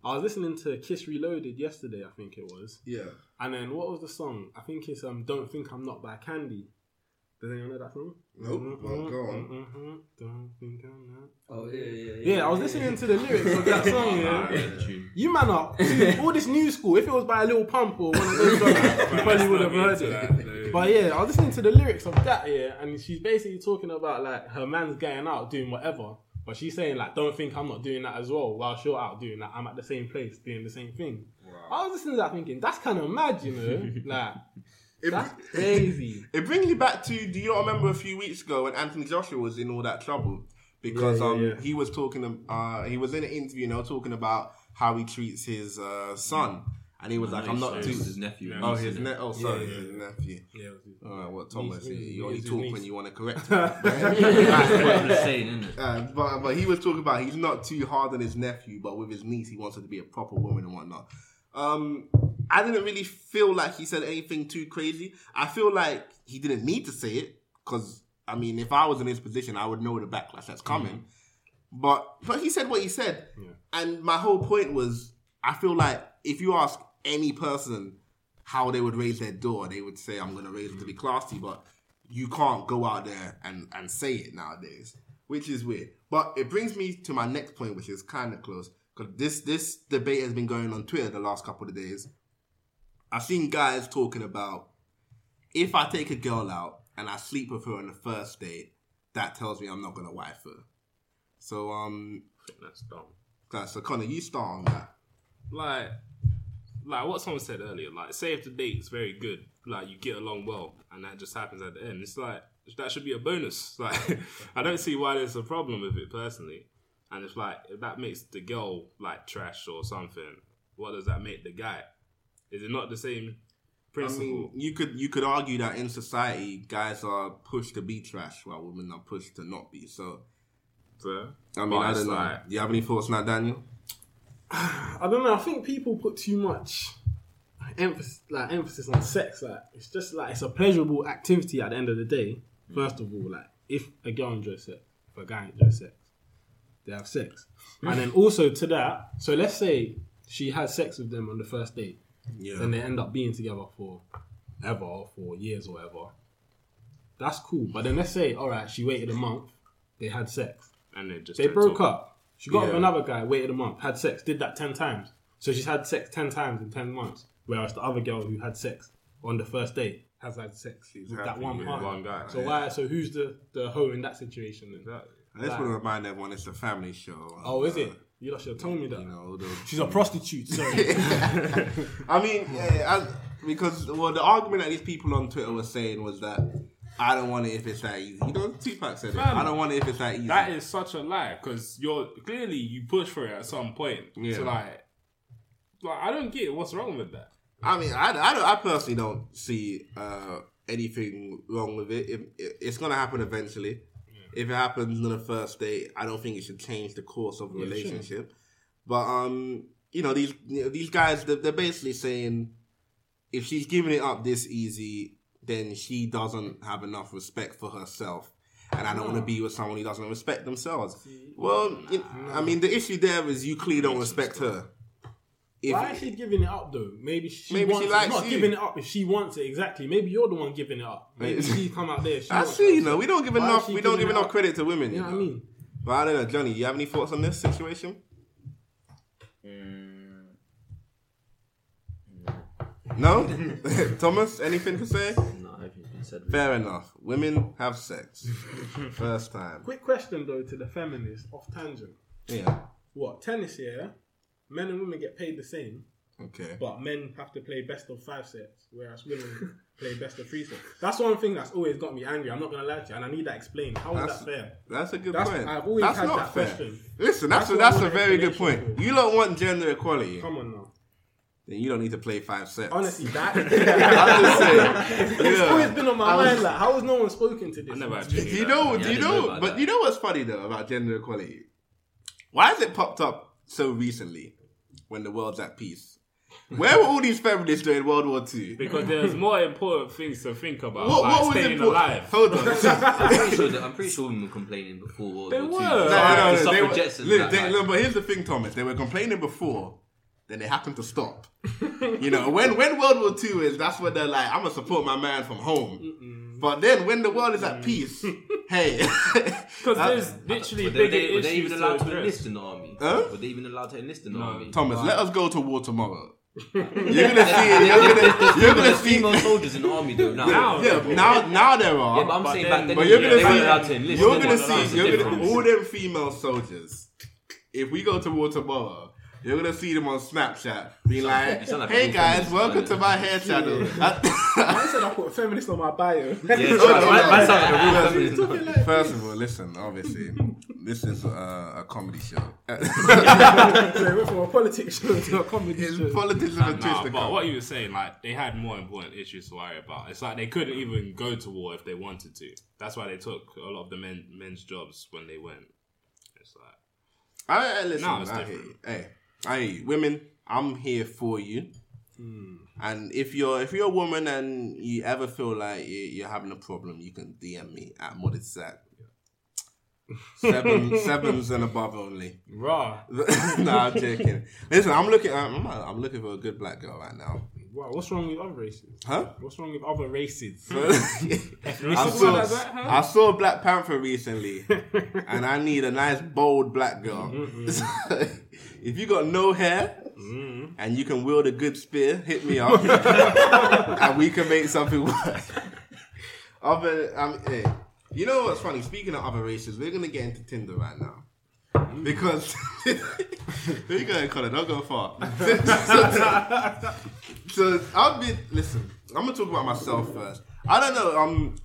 I was listening to Kiss Reloaded yesterday, I think it was, Yeah, and then what was the song? I think it's um "Don't Think I'm Not" by Kandi. Does anyone know that song? Nope. Well, go on. Mhm, Don't think I'm not. Oh yeah, yeah, yeah. Yeah, I was listening to the lyrics of that song. Yeah. You man up. All this new school. If it was by a Lil Pump or one of those songs, you probably would have heard it. But yeah, I was listening to the lyrics of that, yeah, and she's basically talking about like her man's getting out doing whatever. But she's saying like, don't think I'm not doing that as well. While you're out doing that, I'm at the same place doing the same thing. I was listening to that thinking, that's kind of mad, you know? like, It- that's crazy. It brings me back to. Do you remember a few weeks ago when Anthony Joshua was in all that trouble because Yeah, yeah, um yeah. he was talking. Uh, he was in an interview, you know, talking about how he treats his uh, son, and he was like, No, "I'm not too." his nephew. Oh, his ne- Oh, sorry, Yeah, yeah. his nephew. Yeah, All right, what Thomas? Niece, you only talk when you want to correct. him. I'm saying, isn't it? Uh, but but he was talking about he's not too hard on his nephew, but with his niece, he wants her to be a proper woman and whatnot. Um, I didn't really feel like he said anything too crazy. I feel like he didn't need to say it because I mean, if I was in his position, I would know the backlash that's coming. But but he said what he said, and my whole point was, I feel like if you ask any person how they would raise their door, they would say, "I'm going to raise it to be classy," but you can't go out there and, and say it nowadays, which is weird. But it brings me to my next point, which is kind of close because this this debate has been going on Twitter the last couple of days. I've seen guys talking about if I take a girl out and I sleep with her on the first date, that tells me I'm not gonna wife her. So um, That's dumb. guys, so Connor, you start on that. like like what someone said earlier, like say if the date's very good, like you get along well and that just happens at the end, it's like that should be a bonus. Like I don't see why there's a problem with it personally. And it's like if that makes the girl like trash or something, what does that make the guy? Is it not the same I principle? mean, you could you could argue that in society, guys are pushed to be trash while women are pushed to not be. So Fair. I mean, But I don't know. like- Do you have any thoughts on that, Daniel? I don't know. I think people put too much emphasis, like emphasis on sex. Like it's just like it's a pleasurable activity at the end of the day. First of all, like if a girl enjoys sex, if a guy enjoys sex, they have sex, and then also to that. So let's say she has sex with them on the first date, Yeah. and they end up being together for ever, for years or whatever. That's cool. But then let's say, all right, she waited a month, they had sex. And they just They don't broke talk. up. She got with Yeah. another guy, waited a month, had sex, did that 10 times. So she's had sex 10 times in 10 months. Whereas the other girl who had sex on the first date has had sex with that happy one with partner. one guy. So why? So who's the, the hoe in that situation then? I just want to remind everyone it's a family show. Oh, is Uh, it? You lot should have told me that. You know, the, She's a prostitute, sorry. I mean, yeah, I, because well, the argument that these people on Twitter were saying was that I don't want it if it's that easy. You know, Tupac said it. I don't want it if it's that easy. That is such a lie because you're clearly you push for it at some point. Yeah. So like, like I don't get what's wrong with that. I mean, I, I, don't, I personally don't see uh, anything wrong with it. If, if- it's gonna happen eventually. If it happens on the first date, I don't think it should change the course of the relationship. But um, you know, these you know, these guys, they're, they're basically saying if she's giving it up this easy, then she doesn't have enough respect for herself. And I don't want to be with someone who doesn't respect themselves. Well, you I mean, the issue there is you clearly don't respect her. If, Why is she giving it up though? Maybe she Maybe she likes it. Not you. giving it up if she wants it exactly. Maybe you're the one giving it up. Maybe she come out there. She That's wants true, you know. We don't give Why is enough. she We don't giving give it enough up? credit to women. You know what I mean? But I don't know, Johnny. You have any thoughts on this situation? Mm. No, Thomas. Anything to say? No, everything's been. Fair enough. Women have sex first time. Quick question though to the feminists off tangent. Yeah. What tennis here? Men and women get paid the same, Okay. but men have to play best of five sets, whereas women play best of three sets. That's one thing that's always got me angry. I'm not gonna lie to you, and I need that explained. How is That's- that fair? That's a good That's- point. I've always that's had not that fair. question. Listen, that's That's a, that's I a want very good point. for. You don't want gender equality, Come on now. then you don't need to play five sets. Honestly, that I'm just saying. it's Yeah. always been on my was- mind. Like, how has no one spoken to this? I never Do you know? Do I you know know? But that. you know what's funny though about gender equality? Why has it popped up so recently when the world's at peace? Where were all these feminists during World War Two? Because there's more important things to think about, What, like what was staying important? alive. Hold on. I'm pretty sure that- I'm pretty sure women were complaining before World They War were. II. No, No, no, the no, they were- suffragettes and look, that, they- like- no, but here's the thing, Thomas. They were complaining before, then they happened to stop. you know, when when World War Two is, that's when they're like, I'm gonna support my man from home. But then when the world is at mm. peace, hey, Because there's literally Were they, bigger they, were they issues even allowed to to address. enlist in the army? Huh? Were they even allowed to enlist in the army? Thomas, let us go to war tomorrow. You're gonna see. You're gonna. You're gonna see. female soldiers in the army though now. Now. Yeah, now now there are. Yeah, but I'm But saying then- back then But you're they gonna weren't allowed see, to enlist. you're gonna see, you're gonna all them female soldiers. If we go to war tomorrow, you're gonna see them on Snapchat being like, like "Hey guys, feminist, welcome to my hair channel." I said I put a feminist on my bio. Yeah, no, try. no, Man- no. like a real feminist. First of all, listen. Obviously, this is uh, a comedy show. so we went from a politics show to a comedy it's show. politics Nah, of twist. nah, but what you were saying, like they had more important issues to worry about. It's like they couldn't even go to war if they wanted to. That's why they took a lot of the men men's jobs when they went. It's like I, I listen. No, it's I hear you. different. Hey, I hear you. women. I'm here for you. Hmm. And if you're if you're a woman and you ever feel like you- you're having a problem, you can DM me at Modest Zach. Seven sevens and above only. Raw. nah, I'm joking. Listen, I'm looking. I'm, I'm looking for a good black girl right now. Wow, what's wrong with other races? Huh? What's wrong with other races? I saw, about that, huh? I saw Black Panther recently, and I need a nice bold black girl. If you got no hair and you can wield a good spear, hit me up, and we can make something work. Other, um, hey, you know what's funny? Speaking of other races, we're gonna get into Tinder right now. Because where you going, Colin? Don't go far. so, so I'll be listen. I'm gonna talk about myself first. I don't know. Um,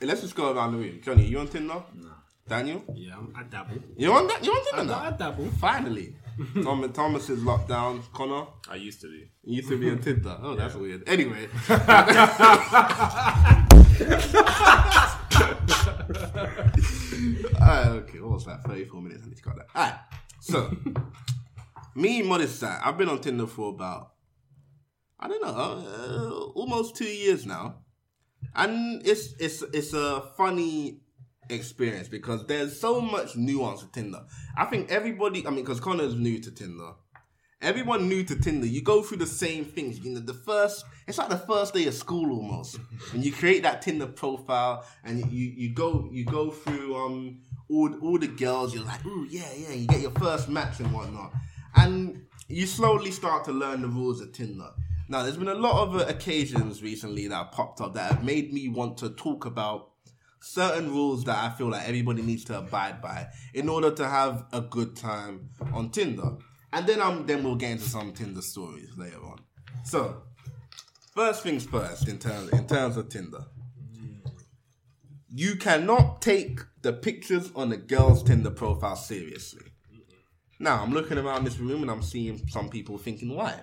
let's just go around the room. Johnny, you on Tinder? No. Daniel, yeah, I'm- I dabble. you on that? You on Tinder I, I now? dabble. Finally, Tom, Thomas is locked down. Connor, I used to be. you used to be on Tinder. Oh, that's weird. Anyway. Alright, okay, what was that? 34 minutes, I need to cut that. Alright, so, me, modest side, I've been on Tinder for about, I don't know, uh, almost two years now, and it's it's it's a funny experience because there's so much nuance to Tinder. I think everybody, I mean, because Connor's new to Tinder. Everyone new to Tinder, you go through the same things. You know, the first, it's like the first day of school almost. when you create that Tinder profile and you, you go you go through um all all the girls, you're like, ooh yeah yeah, you get your first match and whatnot, and you slowly start to learn the rules of Tinder. Now, there's been a lot of uh, occasions recently that have popped up that have made me want to talk about certain rules that I feel like everybody needs to abide by in order to have a good time on Tinder. And then um then we'll get into some Tinder stories later on. So first things first in terms in terms of Tinder. You cannot take the pictures on a girl's Tinder profile seriously. Now I'm looking around this room and I'm seeing some people thinking why.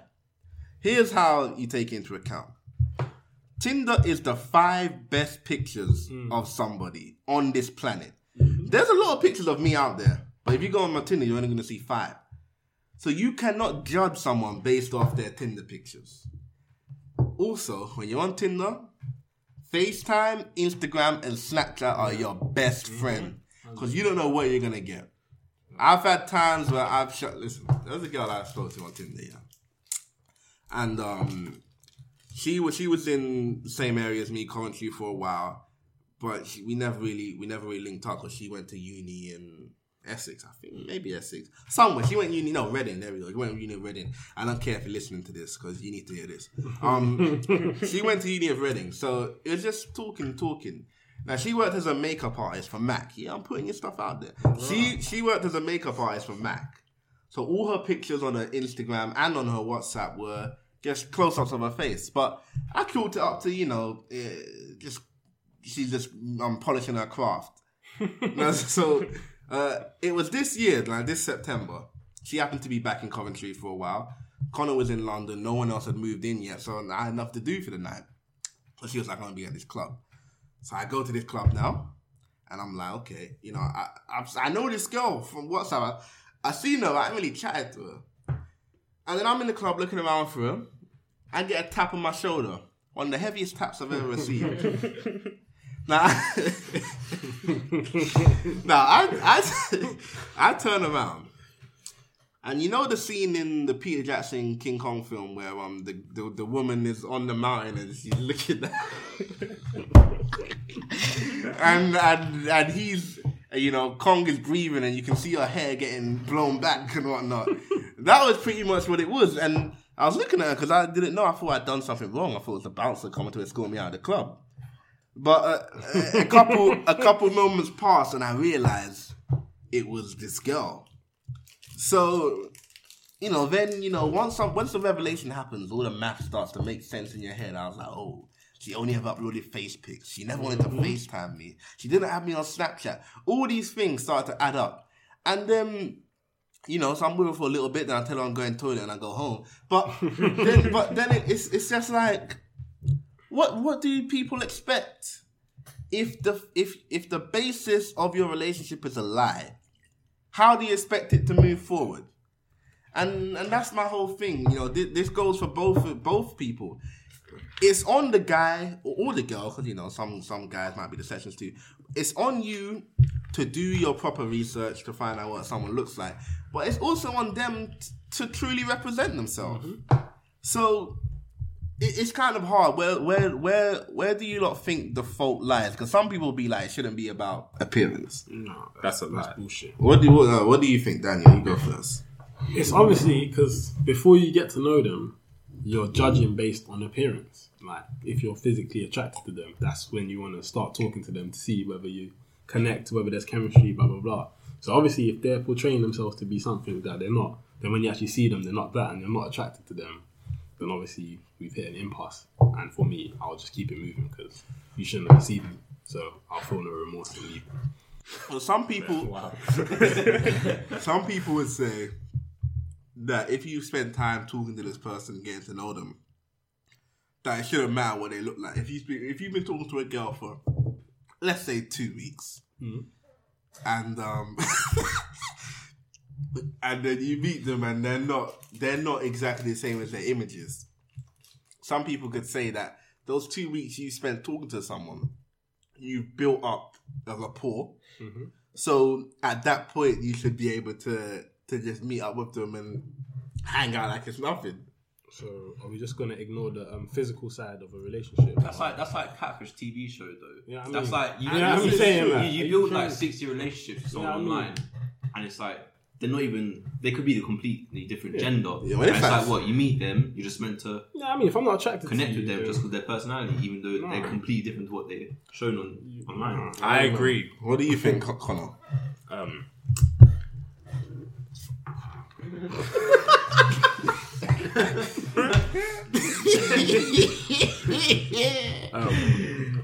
Here's how you take into account. Tinder is the five best pictures mm. of somebody on this planet. Mm-hmm. There's a lot of pictures of me out there, but if you go on my Tinder, you're only going to see five. So you cannot judge someone based off their Tinder pictures. Also, when you're on Tinder, FaceTime, Instagram, and Snapchat are your best mm-hmm. friend because you don't know what you're gonna get. I've had times where I've shut. Listen, there's a girl I spoke to on Tinder, yeah, and um, she was she was in the same area as me, Coventry, for a while, but she, we never really we never really linked up because she went to uni in Essex, I think maybe Essex, somewhere. She went uni, no Reading. There we go. She went to uni in Reading. I don't care if you're listening to this because you need to hear this. Um, she went to uni of Reading, so it was just talking, talking. Now she worked as a makeup artist for Mac. Yeah, I'm putting your stuff out there. She she worked as a makeup artist for Mac. So all her pictures on her Instagram and on her WhatsApp were just close-ups of her face. But I chalked it up to you know eh, just she's just um, polishing her craft. So uh, it was this year, like this September. She happened to be back in Coventry for a while. Connor was in London. No one else had moved in yet, so I had enough to do for the night. So she was like, "I'm gonna be at this club." So I go to this club now, and I'm like, "Okay, you know, I I, I know this girl from WhatsApp. I, I seen her. I ain't really chatted to her." And then I'm in the club looking around for him. I get a tap on my shoulder, one of the heaviest taps I've ever received. Now, now I, I, I turn around, and you know the scene in the Peter Jackson King Kong film where um the the, the woman is on the mountain and she's looking at, and and and he's you know Kong is breathing and you can see her hair getting blown back and whatnot. that was pretty much what it was, and I was looking at her because I didn't know. I thought I'd done something wrong. I thought it was the bouncer coming to escort me out of the club. But uh, a couple a couple moments passed, and I realized it was this girl. So, you know, then you know once once the revelation happens, all the math starts to make sense in your head. I was like, oh, she only ever uploaded face pics. She never wanted to mm-hmm. FaceTime me. She didn't have me on Snapchat. All these things start to add up, and then. You know, so I'm with her for a little bit, then I tell her I'm going to the toilet and I go home. But then, but then it, it's it's just like, what what do people expect? if the if if the basis of your relationship is a lie, how do you expect it to move forward? And and that's my whole thing. You know, this, this goes for both both people. It's on the guy or, or the girl, because you know some some guys might be the sections too. It's on you to do your proper research to find out what someone looks like, but it's also on them t- to truly represent themselves. So it, it's kind of hard. Where where where where do you lot think the fault lies? Because some people be like, it shouldn't be about appearance. No, That's a that's lie. bullshit. What do you, what, uh, what do you think, Daniel? You go first. It's obviously because before you get to know them, you're judging based on appearance. Like if you're physically attracted to them, that's when you want to start talking to them to see whether you connect, whether there's chemistry, blah blah blah. So obviously, if they're portraying themselves to be something that they're not, then when you actually see them, they're not that, and you're not attracted to them. Then obviously we've hit an impasse. And for me, I'll just keep it moving because you shouldn't have deceived me. So I'll feel no remorse and leave. Well, some people, some people would say that if you spend time talking to this person, getting to know them, that it shouldn't matter what they look like. If you speak, if you've been talking to a girl for, let's say, two weeks, and um, and then you meet them and they're not they're not exactly the same as their images. Some people could say that those two weeks you spent talking to someone, you built up a rapport. So at that point, you should be able to to just meet up with them and hang out like it's nothing. So are we just gonna ignore the um, physical side of a relationship? That's like that's like catfish TV show though. Yeah, I that's like you, Yeah, I'm you, saying you, you build like sixty relationships with someone Yeah, I mean- online, and it's like they're not even. They could be the completely different gender. Yeah, And well, in it's fact- like what you meet them, you're just meant to Yeah, I mean, if I'm not attracted connect to with you, them then- just because their personality, even though they're completely different to what they're shown on online. I agree. What do you think, Connor? Um, um,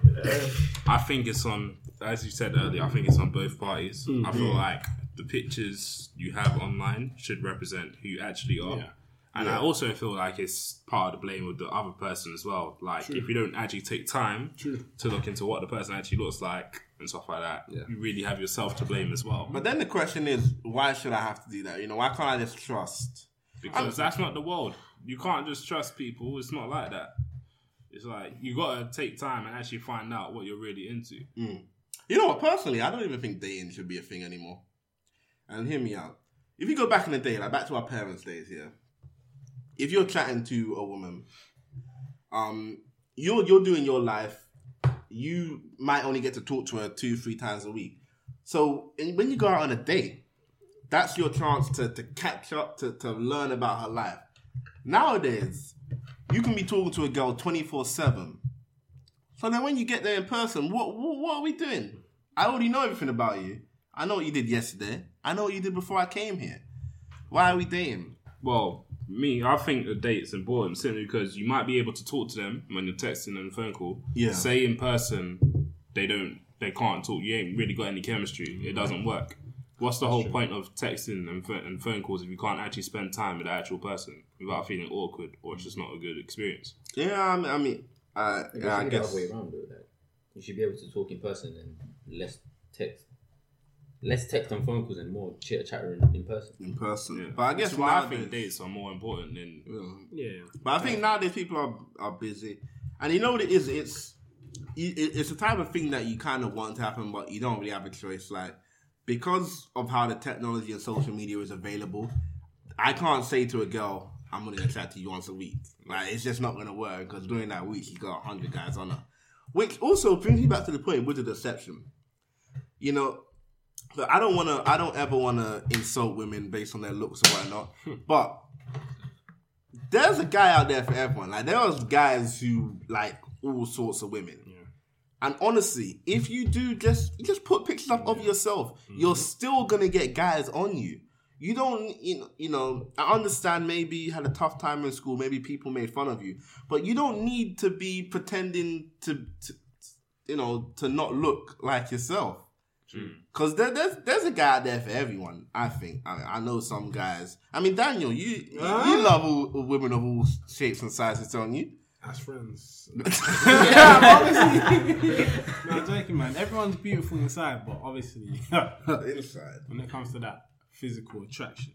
I think it's on, as you said earlier, I think it's on both parties. I feel like the pictures you have online should represent who you actually are. Yeah. And I also feel like it's part of the blame with the other person as well. Like, if you don't actually take time to look into what the person actually looks like and stuff like that, you really have yourself to blame as well. But then the question is, why should I have to do that? You know, why can't I just trust? because that's not the world. You can't just trust people. It's not like that. It's like you gotta take time and actually find out what you're really into. You know what? Personally, I don't even think dating should be a thing anymore. And hear me out. If you go back in the day, like back to our parents' days here, if you're chatting to a woman, um, you're you're doing your life. You might only get to talk to her two, three times a week. So when you go out on a date, that's your chance to to catch up, to to learn about her life. Nowadays, you can be talking to a girl twenty four seven. So then when you get there in person, what, what what are we doing? I already know everything about you. I know what you did yesterday. I know what you did before I came here. Why are we dating? Well, me, I think a date's important simply because you might be able to talk to them when you're texting and phone call. Yeah. Say in person, they don't, they can't talk. You ain't really got any chemistry. It doesn't work. What's the whole point of texting and, pho- and phone calls if you can't actually spend time with the actual person without feeling awkward or it's just not a good experience? Yeah, I mean, I, mean, uh, It yeah, I should the guess. other way around though. Like, you should be able to talk in person and less text, less text and phone calls and more chit chat in, in person. in person. Yeah. But I guess That's why I think dates are more important than Yeah. Yeah. But I think nowadays people are are busy, and you know what it is? It's it's the type of thing that you kind of want to happen, but you don't really have a choice. Like because of how the technology and social media is available, I can't say to a girl, "I'm only gonna chat to you once a week." Like it's just not gonna work because during that week you got hundred guys on her. Which also brings me back to the point with the deception. You know, but I don't want to. I don't ever want to insult women based on their looks or whatnot. but there's a guy out there for everyone. Like there was guys who like all sorts of women. And honestly, if you do just just put pictures up of yourself, mm-hmm. you're still gonna get guys on you. You don't, you know, you know. I understand. Maybe you had a tough time in school. Maybe people made fun of you, but you don't need to be pretending to, to you know, to not look like yourself. Because there, there's there's a guy out there for everyone. I think. I, I know some guys. I mean, Daniel, you you, you love all, all women of all shapes and sizes, don't you? As friends. yeah, obviously. no, I'm joking, man. Everyone's beautiful inside, but obviously, Inside. when it comes to that physical attraction,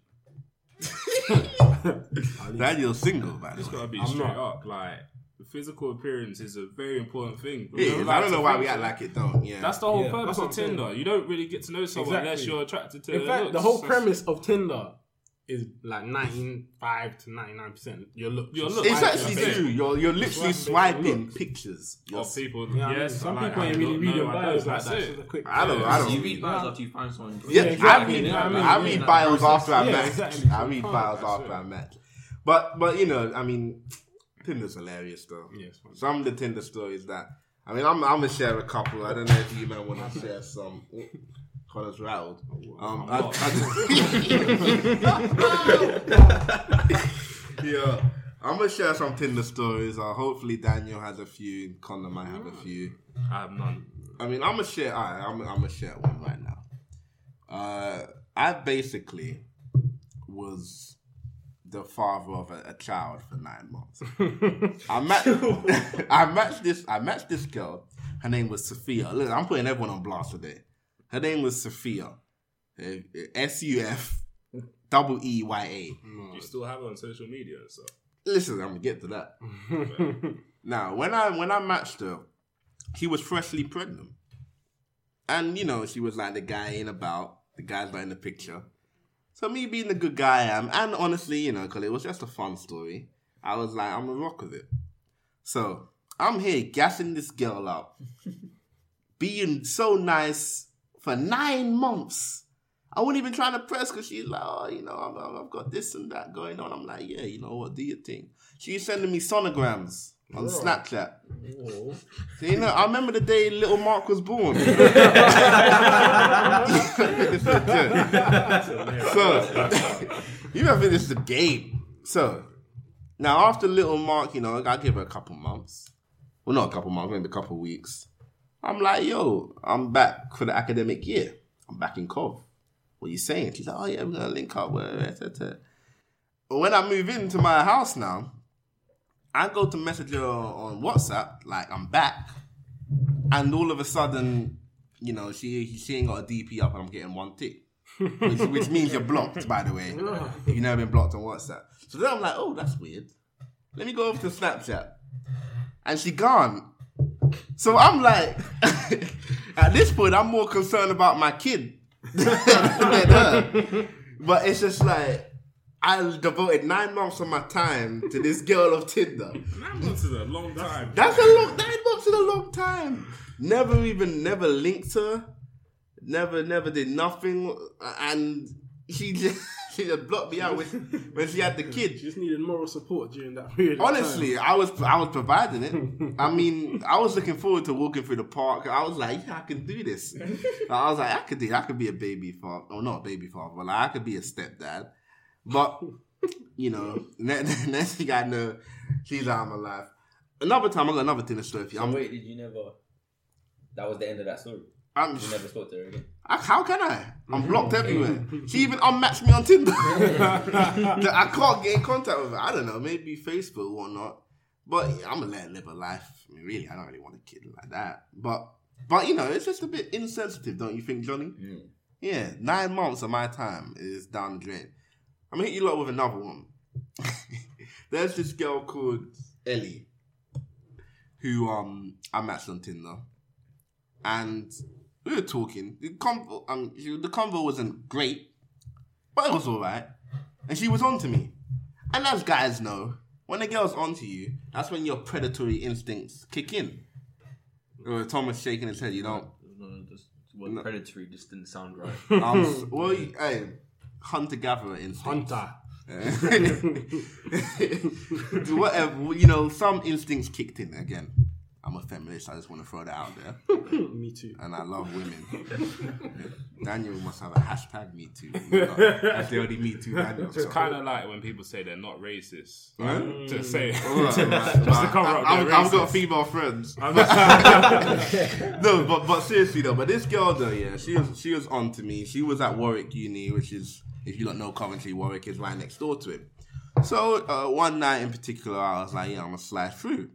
Daniel's single, man. It's gotta be I'm straight not. up. Like the physical appearance is a very important thing. It is. I don't know why we act like it don't. Yeah. That's the whole Yeah, purpose what of I'm saying. Tinder. You don't really get to know someone unless you're attracted to. in their fact, looks. the whole That's- premise of Tinder is like 95 to 99 percent your looks. Your Just looks. it's actually your face. true. You're you're literally Swiping swiping looks. pictures. You're of people. Yeah, I mean, yes, some like people how ain't you really look. reading No, I bios don't. like that. That's It's just a quick. I don't. I don't. You read bios after you find someone. Yeah, exactly. I read, Yeah, I mean, I read that bios process. after I Yeah, match. exactly. I read Oh, bios that's after it. I match. But but you know, I mean, Tinder's hilarious though. Yes, man. Some of the Tinder stories that I mean, I'm I'm gonna share a couple. I don't know if you might want to share some. Connor's rattled. Um, I, I- yeah, I'm gonna share some Tinder stories. Uh, hopefully, Daniel has a few. Connor might have a few. I have none. I mean, I'm gonna share. All right, I'm, I'm gonna share one right now. Uh, I basically was the father of a, a child for nine months. I met, I matched this. I matched this girl. Her name was Sophia. Look, I'm putting everyone on blast today. Her name was Sophia. Eh, S U F double E Y A. Hmm. You still have it on social media and stuff. Listen, I'm gonna get to that. now, when I when I matched her, she was freshly pregnant, and you know she was like the guy in about the guy's not in the picture. So me being the good guy I am, and honestly, you know, because it was just a fun story, I was like, I'm gonna rock with it. So I'm here gassing this girl up, being so nice for nine months. I wasn't even trying to press because she's like, oh, you know, I'm- I've got this and that going on. I'm like, yeah, you know what, do your thing. She's sending me sonograms on Snapchat. Mm-hmm. So, you know, I remember the day little Mark was born. so, you ever this is a game. So, now after little Mark, you know, I give her a couple months. Well, not a couple months, maybe a couple weeks. I'm like, yo, I'm back for the academic year. I'm back in Cov. What are you saying? She's like, oh yeah, we're gonna link up. When I move into my house now, I go to message her on WhatsApp, like I'm back, and all of a sudden, you know, she she ain't got a DP up, and I'm getting one tick, which, which means you're blocked, by the way. If you've never been blocked on WhatsApp, so then I'm like, oh, that's weird. Let me go over to Snapchat, and she gone. So I'm like, at this point, I'm more concerned about my kid than her. But it's just like. I devoted nine months of my time to this girl of Tinder. Nine months is a long time. That's a long nine months is a long time. Never even never linked her. Never never did nothing, and she just she just blocked me out when, when she had the kid. She just needed moral support during that period. of time. Honestly, I was I was providing it. I mean, I was looking forward to walking through the park. I was like, yeah, I can do this. I was like, I could do. I could be a baby father. or not a baby father, but like, I could be a stepdad. But you know, ne- next thing I know, she's out of my life. Another time, I got another thing to show you. So I'm, wait, did you never? That was the end of that story. I'm, You never spoke to her again. I, how can I? I'm mm-hmm. blocked everywhere. Mm-hmm. She even unmatched me on Tinder. I can't get in contact with her. I don't know, maybe Facebook or whatnot. But yeah, I'm gonna let her live her life. I mean, really, I don't really want a kid like that. But, but you know, it's just a bit insensitive, don't you think, Johnny? Mm. Yeah, nine months of my time is down the drain. I'm gonna hit you lot with another one. There's this girl called Ellie, who um I matched on Tinder, and we were talking. The convo, um, she, the convo wasn't great, but it was alright. And she was onto me. And as guys know, when a girl's onto you, that's when your predatory instincts kick in. Uh, Thomas shaking his head. You don't. No, just word predatory just didn't sound right. Um, s- well, you- hey, hunter gatherer instinct. Hunter. Whatever, you know, some instincts kicked in again. I'm a feminist. I just want to throw that out there, Me too. and I love women. Daniel must have a hashtag Me Too. That's the only Me Too Daniel. It's kind of like when people say they're not racist. Like, to say Alright, just right, to right. cover up I've, I've got female friends. No, but but seriously though, but this girl though, yeah, she was she was on to me. She was at Warwick Uni, which is if you don't know Coventry, Warwick is right next door to it. So uh, one night in particular, I was like, yeah, I'm gonna slide through.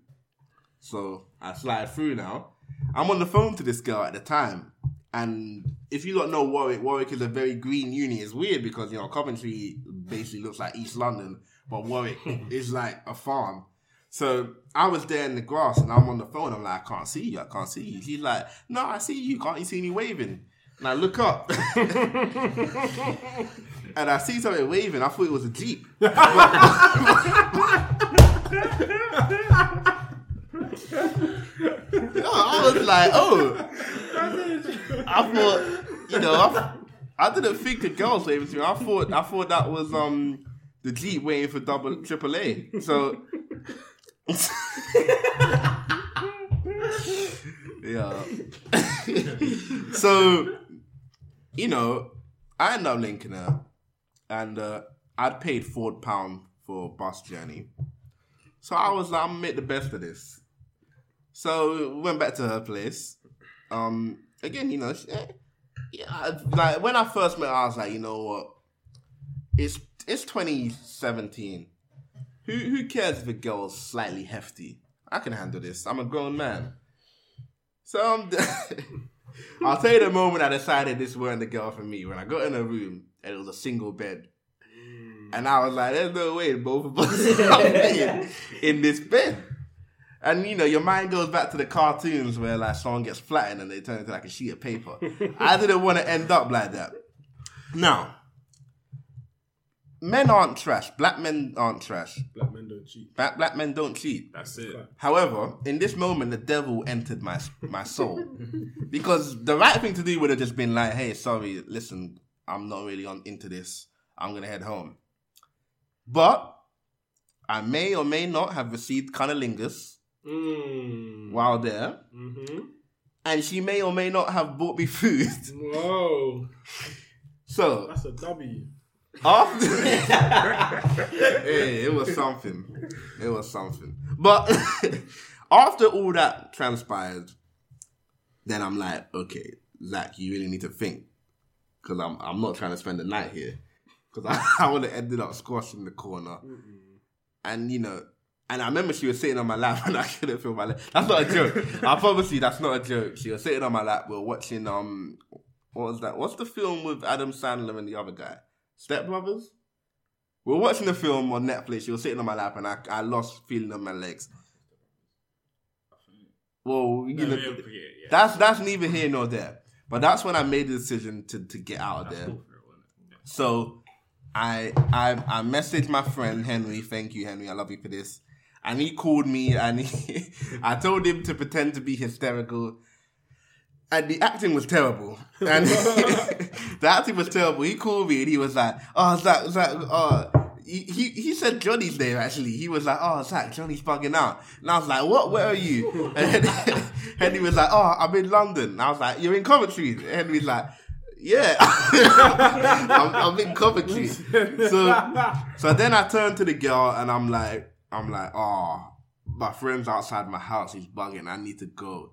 So I slide through now. I'm on the phone to this girl at the time. And if you don't know Warwick, Warwick is a very green uni. It's weird because, you know, Coventry basically looks like East London, but Warwick is like a farm. So I was there in the grass and I'm on the phone. I'm like, I can't see you. I can't see you. He's like, No, I see you. Can't you see me waving? And I look up and I see something waving. I thought it was a Jeep. I was like, oh. I thought, you know, I, I didn't think a girl's waving to me. I thought, I thought that was um the Jeep waiting for double triple A. So, yeah. so, you know, I ended up linking her, and uh, I'd paid four pound for bus journey. So I was like, I'm gonna make the best of this. So we went back to her place. Um, again, you know, she, eh, yeah, like when I first met her, I was like, you know what? It's it's 2017. Who who cares if a girl's slightly hefty? I can handle this. I'm a grown man. So I'm I'll tell you the moment I decided this weren't the girl for me. When I got in a room and it was a single bed. And I was like, there's no way both of us are in this bed. And you know, your mind goes back to the cartoons where like someone gets flattened and they turn into like a sheet of paper. I didn't want to end up like that. Now, men aren't trash. Black men aren't trash. Black men don't cheat. Black, black men don't cheat. That's it. However, in this moment, the devil entered my my soul because the right thing to do would have just been like, "Hey, sorry, listen, I'm not really on into this. I'm gonna head home." But I may or may not have received cunnilingus Mm. while there, Mm-hmm. and she may or may not have bought me food. Whoa, So that's a W. after, hey, it was something. It was something. But after all that transpired, then I'm like, okay, Zach, you really need to think because I'm I'm not trying to spend the night here because I, I would have ended up squashed in the corner, and you know. And I remember she was sitting on my lap and I couldn't feel my leg. That's not a joke. I promise you, that's not a joke. She was sitting on my lap. We were watching um, what was that? What's the film with Adam Sandler and the other guy? Step Brothers. We were watching the film on Netflix. She was sitting on my lap and I, I lost feeling on my legs. Well, you No, know, yeah, yeah, yeah. that's that's neither here nor there. But that's when I made the decision to to get out of That's there. cool for it, wasn't it? So I I I messaged my friend Henry. Thank you, Henry. I love you for this. And he called me and he, I told him to pretend to be hysterical. And the acting was terrible. And the acting was terrible. He called me and he was like, "Oh, Zach, Zach, oh." He, he, he said Johnny's there actually. He was like, "Oh, Zach, Johnny's bugging out," and I was like, "What? Where are you?" And Henry was like, "Oh, I'm in London." And I was like, "You're in Coventry." And Henry's like, "Yeah, I'm, I'm in Coventry." So, so then I turned to the girl and I'm like, I'm like, "Oh, my friend's outside my house. He's bugging. I need to go."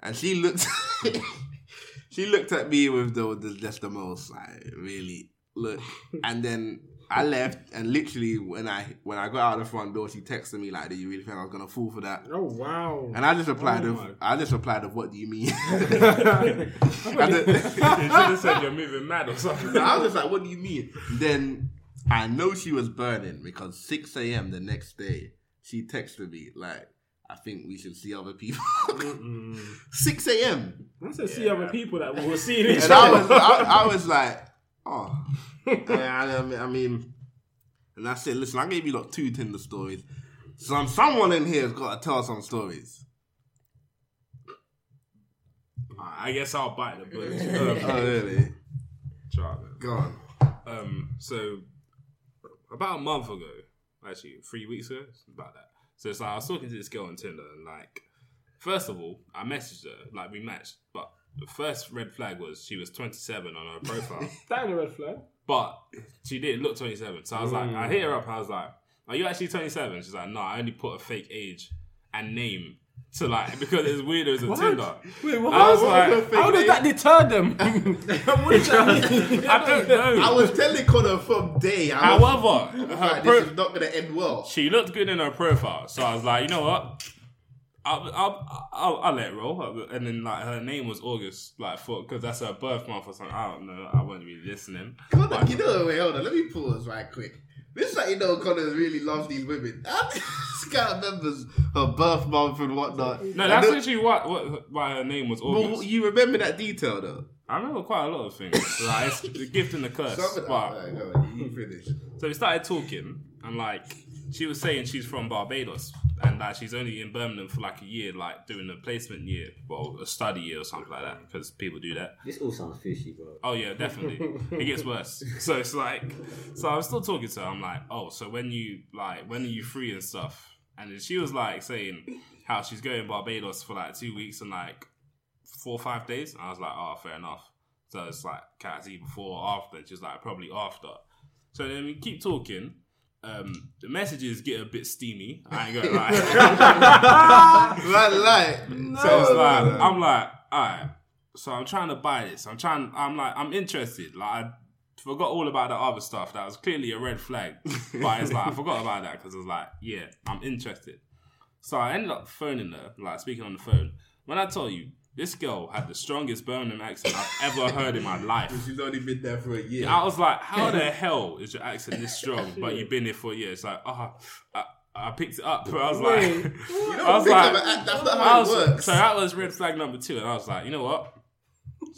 And she looked, she looked at me with the, the just the most like really look, and then I left. And literally when I when I got out of the front door, she texted me like, "Do you really think I was gonna fall for that?" Oh wow. And I just replied, Oh of, I just replied of, "What do you mean?" You should have said you're moving mad or something. I was just like, "What do you mean?" Then I know she was burning because 6 a.m. the next day, she texted me like, "I think we should see other people." 6 a.m. I said see other people that will see each And I other. was, I, I was like, "Oh." And I, I mean- I mean, and I said, "Listen, I gave you like two Tinder stories. Some someone in here has got to tell some stories." I guess I'll bite the bullet. Oh, really? try, man. Go on. Um, so about a month ago, actually three weeks ago, about that. So it's like I was talking to this girl on Tinder, and like, first of all, I messaged her, like we matched, but the first red flag was she was 27 on her profile, That ain't a red flag. but she didn't look 27. So I was like, I hit her up, I was like, "Are you actually 27?" She's like, "No, I only put a fake age and name." To like because it's weird as a Tinder. Wait, what? I was like, How does that deter them? what does that mean? I don't know. I was telling Connor from day. I However, was like, pro- this is not going to end well. she looked good in her profile, so I was like, you know what, I'll I'll, I'll, I'll let it roll. And then like her name was August, like for because that's her birth month or something. I don't know. I wasn't really listening. Connor, you know, wait, hold on. Let me pause right quick. This is how you know Connor really loves these women. this guy remembers her birth month and whatnot. No, And that's the- literally what, what why her name was But you remember that detail though. I remember quite a lot of things. Like it's the gift and the curse. Some of. But Alright, go on, you finish. So we started talking, and like she was saying she's from Barbados, and that she's only in Birmingham for like a year, like doing a placement year, well, a study year or something like that, because people do that. This all sounds fishy, bro. Oh yeah, definitely. it gets worse. So it's like, so I was still talking to her. I'm like, oh, so when you like, when are you free and stuff? And she was like saying how she's going to Barbados for like two weeks and like four or five days. And I was like, oh, fair enough. So it's like, can I see before or after? And she's like, probably after. So then we keep talking. Um, the messages get a bit steamy. I ain't gonna lie. Like, like, So it's like I'm like, alright. So I'm trying to buy this. I'm trying. I'm like, I'm interested. Like I forgot all about the other stuff. That was clearly a red flag. But it's like I forgot about that because I was like, yeah, I'm interested. So I ended up phoning her, like speaking on the phone. When I tell you, This girl had the strongest Birmingham accent I've ever heard in my life. She's only been there for a year. I was like, how the hell is your accent this strong, but you've been here for a year? It's like, oh, I, I picked it up. I was like, you don't I was like, up act, that's not I how it was- works. So that was red flag number two, and I was like, you know what?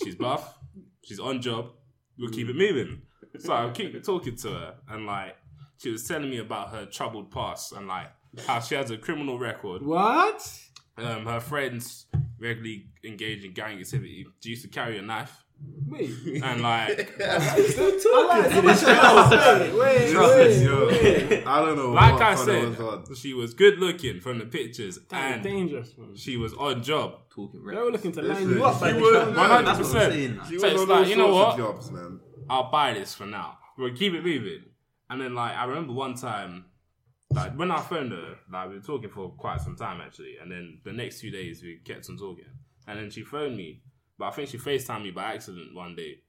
She's buff. She's on job. We'll keep it moving. So I keep talking to her, and like she was telling me about her troubled past and like how she has a criminal record. What? Um, her friends regularly engage in gang activity. She used to carry a knife, Wait. and like Wait, wait, wait. Yo, I don't know. like what I Connor was said, on. she was good looking from the pictures, Damn, and dangerous, man. she was on job. Talking They were looking to line you up. like was- this. One Yeah, hundred that's what I'm saying. percent. She So was it's on like you know sorts what? of jobs, man. I'll buy this for now. We'll keep it moving. And then like I remember one time, like when I phoned her, like we were talking for quite some time actually, and then the next few days we kept on talking. And then she phoned me, but I think she FaceTimed me by accident one day.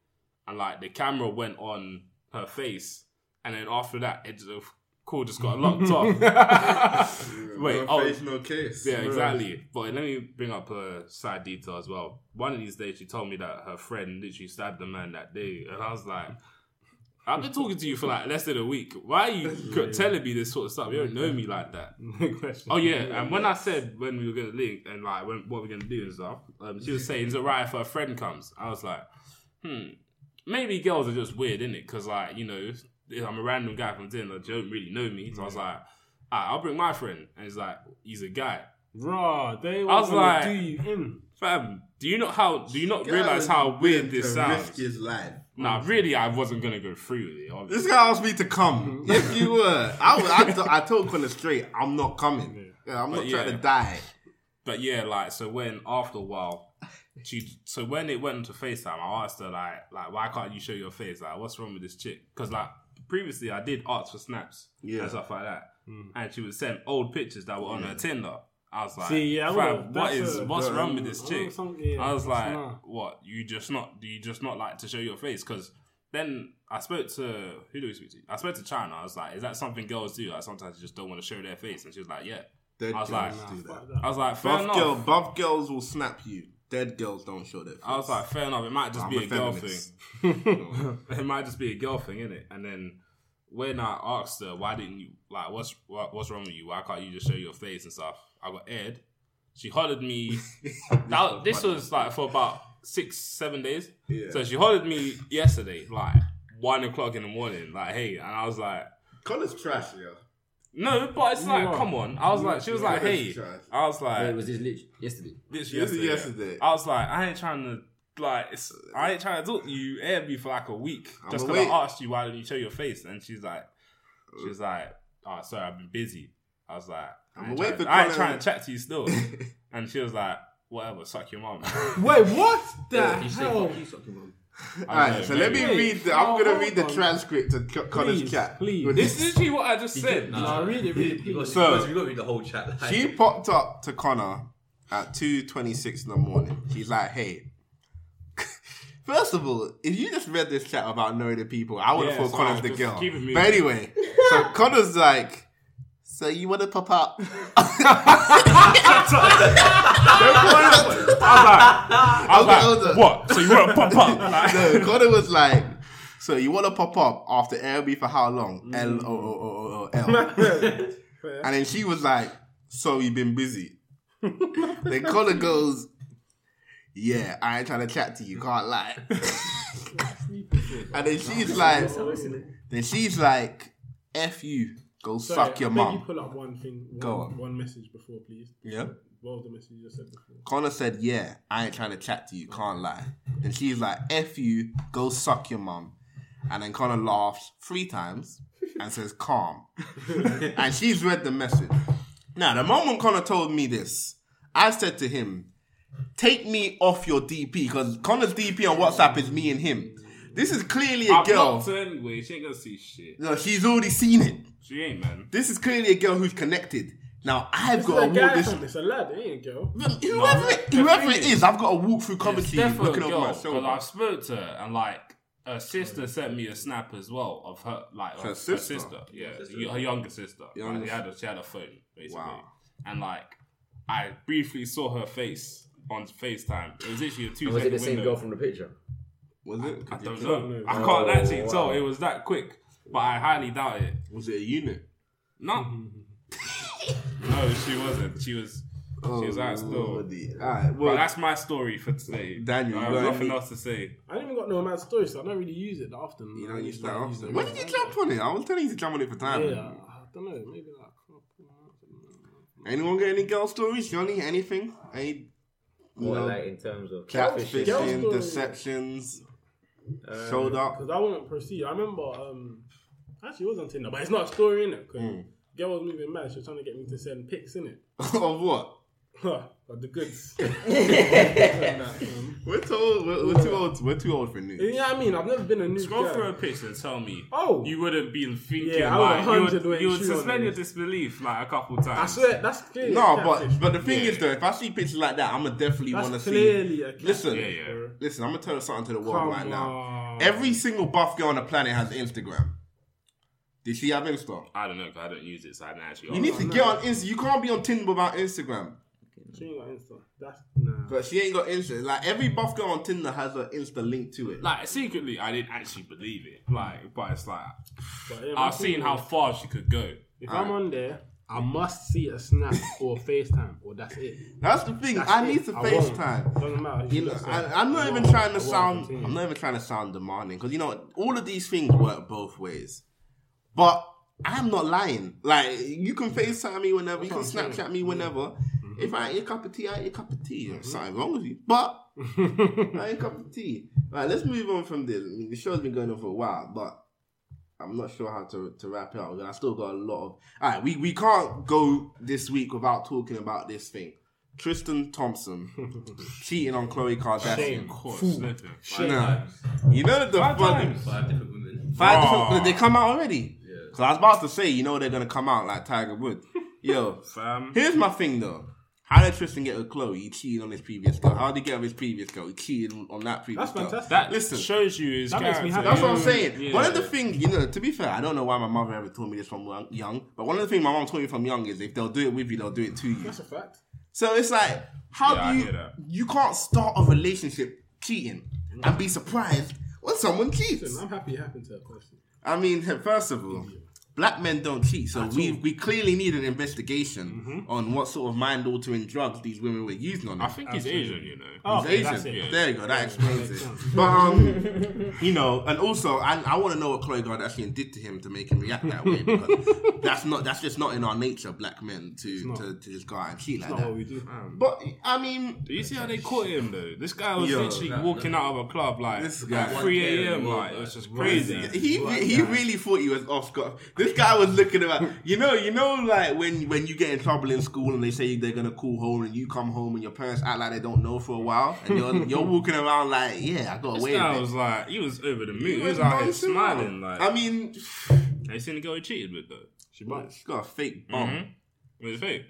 And like the camera went on her face, and then after that it just, the call just got locked off. Wait, no oh, face, no case. yeah, exactly. But let me bring up a side detail as well. One of these days, she told me that her friend literally stabbed the man that day, and I was like, "I've been talking to you for like less than a week. Why are you c- telling me this sort of stuff? You don't know me like that." Oh yeah, and when I said when we were gonna link and like when, what we're gonna do and stuff, um, she was saying, "Is it right if her friend comes?" I was like, "Hmm, maybe girls are just weird, innit? Because like you know, I'm a random guy from Tinder, you don't really know me, so I was like." "Alright, I'll bring my friend, and he's like, he's a guy. Raw, they I was like- do you in? Fam, do you not how do you not realize how weird this sounds? Risk his life. Nah, mm-hmm. really, I wasn't gonna go through with it. obviously. This guy asked me to come. if you were, I, was- I, t- I told Connor straight, I'm not coming. Yeah, I'm not But trying to die. But yeah, like so when after a while, she so when it went into FaceTime, I asked her like like why can't you show your face? Like what's wrong with this chick? Because like previously I did ask for snaps Yeah. and stuff like that, mm. and she would send old pictures that were on her Tinder. I was like, See, yeah, I fam, would've- what that's is a- what's wrong with this chick? don't- yeah, I was like, nah. what? You just not? Do you just not like to show your face? Because then I spoke to who do we speak to? I spoke to China. I was like, is that something girls do? Like sometimes they just don't want to show their face, and she was like, yeah. Dead I was girls like, do that. that. I was like, fair Buff, enough. girl, buff girls will snap you. Dead girls don't show their face. I was like, fair enough. It might just I'm be a a, girl thing. it might just be a girl thing, innit? And then when I asked her, why didn't you like what's what, what's wrong with you? Why can't you just show your face and stuff? I got aired. She hollered me. that, this was like for about six, seven days. Yeah. So she hollered me yesterday, like one o'clock in the morning, like hey, and I was like. Connor's trash, yeah. No, but it's like, are. come on. I was like, she was like, hey. I was like, Wait, was this literally yesterday? this This yesterday. yeah. yesterday. I was like, I ain't trying to like, it's, I ain't trying to talk to you. Aired me for like a week I'ma just because I asked you why didn't you show your face, and she's like, she's like, oh, sorry, I've been busy. I was like, I I'ma ain't, wait trying, for I ain't trying to chat to you still, and she was like, whatever, suck your mom. Wait, what the You say hell? fuck you, sucking mum. Alright, so let me Wait, read. The, I'm oh, gonna read the transcript of Co- Connor's chat. please. This is literally what I just said. Nah, read it, read it, You got, please. So- you got to read the whole chat. Like, She popped up to Connor at 2.26 in the morning. She's like, hey. First of all, if you just read this chat about knowing the people, I would have Yeah, thought so Connor's the girl. keep it moving. But anyway, so Connor's like, so you want to pop up? I was like, Hold on. what? So you want to pop up? Like, no, Connor was like, so you want to pop up after LB for how long? Mm. L O O O O L. And then she was like, so you've been busy. then Connor goes, yeah, I ain't trying to chat to you, can't lie. and then she's like, then she's like, F you, go Sorry, suck your I beg mum. You pull up one thing, one, Go on. one message before, please. Yeah. What was the message you said before? Connor said, yeah, I ain't trying to chat to you, oh. can't lie. And she's like, F you, go suck your mum. And then Connor laughs three times and says, calm. and she's read the message. Now, the moment Connor told me this, I said to him, take me off your DP, because Connor's DP on WhatsApp is me and him. This is clearly a I've girl. blocked her anyway. She ain't gonna see shit. No, she's already seen it. She ain't, man. This is clearly a girl who's connected. Now, I've It's got a to walk guy this. from it's a lad, it ain't a girl. Whoever, it, whoever it is, I've got to walk through It's Coventry definitely looking a over girl my because shoulder. I spoke to her and like her sister sent me a snap as well of her like of Her her sister? sister, yeah, sister. her younger sister. Younger Like, she had a, she had a phone basically, Wow. and like I briefly saw her face on FaceTime. It was literally a two And was it second the same window. girl from the picture? Was it? I don't don't know. know. I can't Oh, actually wow. tell. It was that quick, but I highly doubt it. Was it a unit? No, no, she wasn't. She was. She was out oh, still. Lordy. Alright, But well, that's my story for today. Daniel, I have nothing any- else to say. I didn't even got no mad story, so I don't really use it that often. you know, I you just start like use When did you jump on it? I was telling you to jump on it for time. Yeah, I don't know. Maybe like. a couple months. Anyone get any girl stories, Johnny? Anything? Any? You What, know, like in terms of catfishing, Girl deceptions, Um, showed up. Because I wouldn't proceed. I remember, um, actually, it was on Tinder, but it's not a story in it. Because Mm. girl was moving mad. She was trying to get me to send pics in it. of what? Of the goods. We're too old. We're, we're too old. We're too old for you news. know what I mean? I've never been a new Scroll girl. through a picture and tell me. Oh. you wouldn't be thinking Yeah, I would like you would, you would suspend your disbelief like a couple times. I times. swear, that's clearly No, a but but the thing Yeah. is though, if I see pictures like that, I'm gonna definitely want to see. clearly a. Listen, Yeah, yeah. listen. I'm gonna tell you something to the world Come right now. Every single buff girl on the planet has Instagram. Did she have Insta? I don't know because I don't use it, so I didn't actually. You need ask. to get on Insta. You can't be on Tinder without Instagram. She ain't got Insta. That's nah. But she ain't got Insta. Like every buff girl on Tinder has an Insta link to it. like secretly, I didn't actually believe it. Like, but it's like But, yeah, my I've thing seen how is, far she could go. If I'm on there, I must see a snap or FaceTime, or that's it. That's the thing. That's I it. need to I won't. FaceTime. Doesn't matter. You She know, looks I, I'm not even won't- trying I to won't sound. continue. I'm not even trying to sound demanding because you know all of these things work both ways. But I'm not lying. Like you can FaceTime me whenever, you can That's what I'm saying. Snapchat me whenever. Mm-hmm. If I ain't your cup of tea, I ain't your cup of tea. There's something wrong with you. But I ain't your cup of tea. Right, let's move on from this. I mean, the show's been going on for a while, but I'm not sure how to, to wrap it up. I still got a lot of. All right, we, we can't go this week without talking about this thing. Tristan Thompson cheating on Khloe Kardashian. Shame. Of course, slipping. Five No. times. You know the Five funny times. Five different women. five Oh. different. They come out already. Yeah. Cause I was about to say, you know, they're gonna come out like Tiger Woods. Yo, Fam. here's my thing though. How did Tristan get with Khloe? He cheated on his previous girl. How did he get with his previous girl? He cheated on that previous That's girl. fantastic. That Listen. shows you his That makes me happy. That's what I'm saying. Yeah. One of the things, you know, to be fair, I don't know why my mother ever told me this from young- young, but one of the things my mom told me from young is if they'll do it with you, they'll do it to you. That's a fact. So it's like, how Yeah, do you you can't start a relationship cheating and be surprised when someone cheats? Listen, I'm happy it happened to her person. I mean, first of all, black men don't cheat, so we we clearly need an investigation on what sort of mind altering drugs these women were using on. Him. I him. think he's Asian, you know. Oh, He's okay, Asian. that's it. There you go. That explains it. But um, you know, and also, I, I want to know what Khloe Kardashian did to him to make him react that way because that's not that's just not in our nature, black men, to not. to, to just go out and cheat like That's not what we that. do. But I mean, Do you see how they caught him though? This guy was Yo, literally that- walking out of a club like This guy- at 3 a.m. Like care it was just crazy. world. he he really thought he was off guard. This guy was looking about. You know, you know, like when when you get in trouble in school and they say they're gonna call home and you come home and your parents act like they don't know for a while and you're you're walking around like, yeah, I got away. This away guy was like, he was over the moon. He, He was out here smiling. Like, I mean, have you seen the girl he cheated with though? She might. she's got a fake bum. Mhm. It was fake.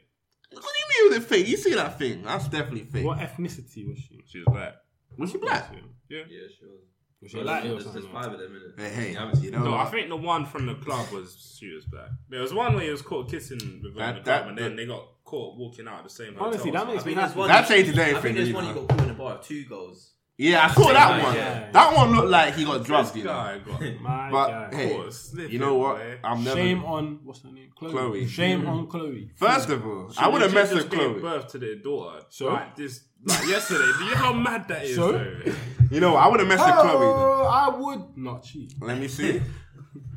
What do you mean with a fake? You see that thing? That's definitely fake. What ethnicity was she? She was black. Was she black? Yeah. Yeah, she was. Was she Latin or There's, there's five of them in it. Hey, hey, You haven't seen you it. know- No, I think the one from the club was she was black. There was one where he was caught kissing with her That- in the club, that- and then that- they got caught walking out of the same hotel. Honestly, that makes I me think happy. one That you- changes I everything, think there's one you got caught in a bar of two goals. Yeah, I saw that one. yeah. That one looked like he got drugged. You know. guy got My But guy. hey, you know what? I'm never. Shame on what's her name? Khloe. Khloe. Shame mm. on Khloe. First of all, She I would have legit messed just with gave Khloe. birth to their daughter. So? like this, like yesterday. Do you know how mad that is? So? though? You know. I would have messed with Khloe. Oh, I would not cheat. Let me see.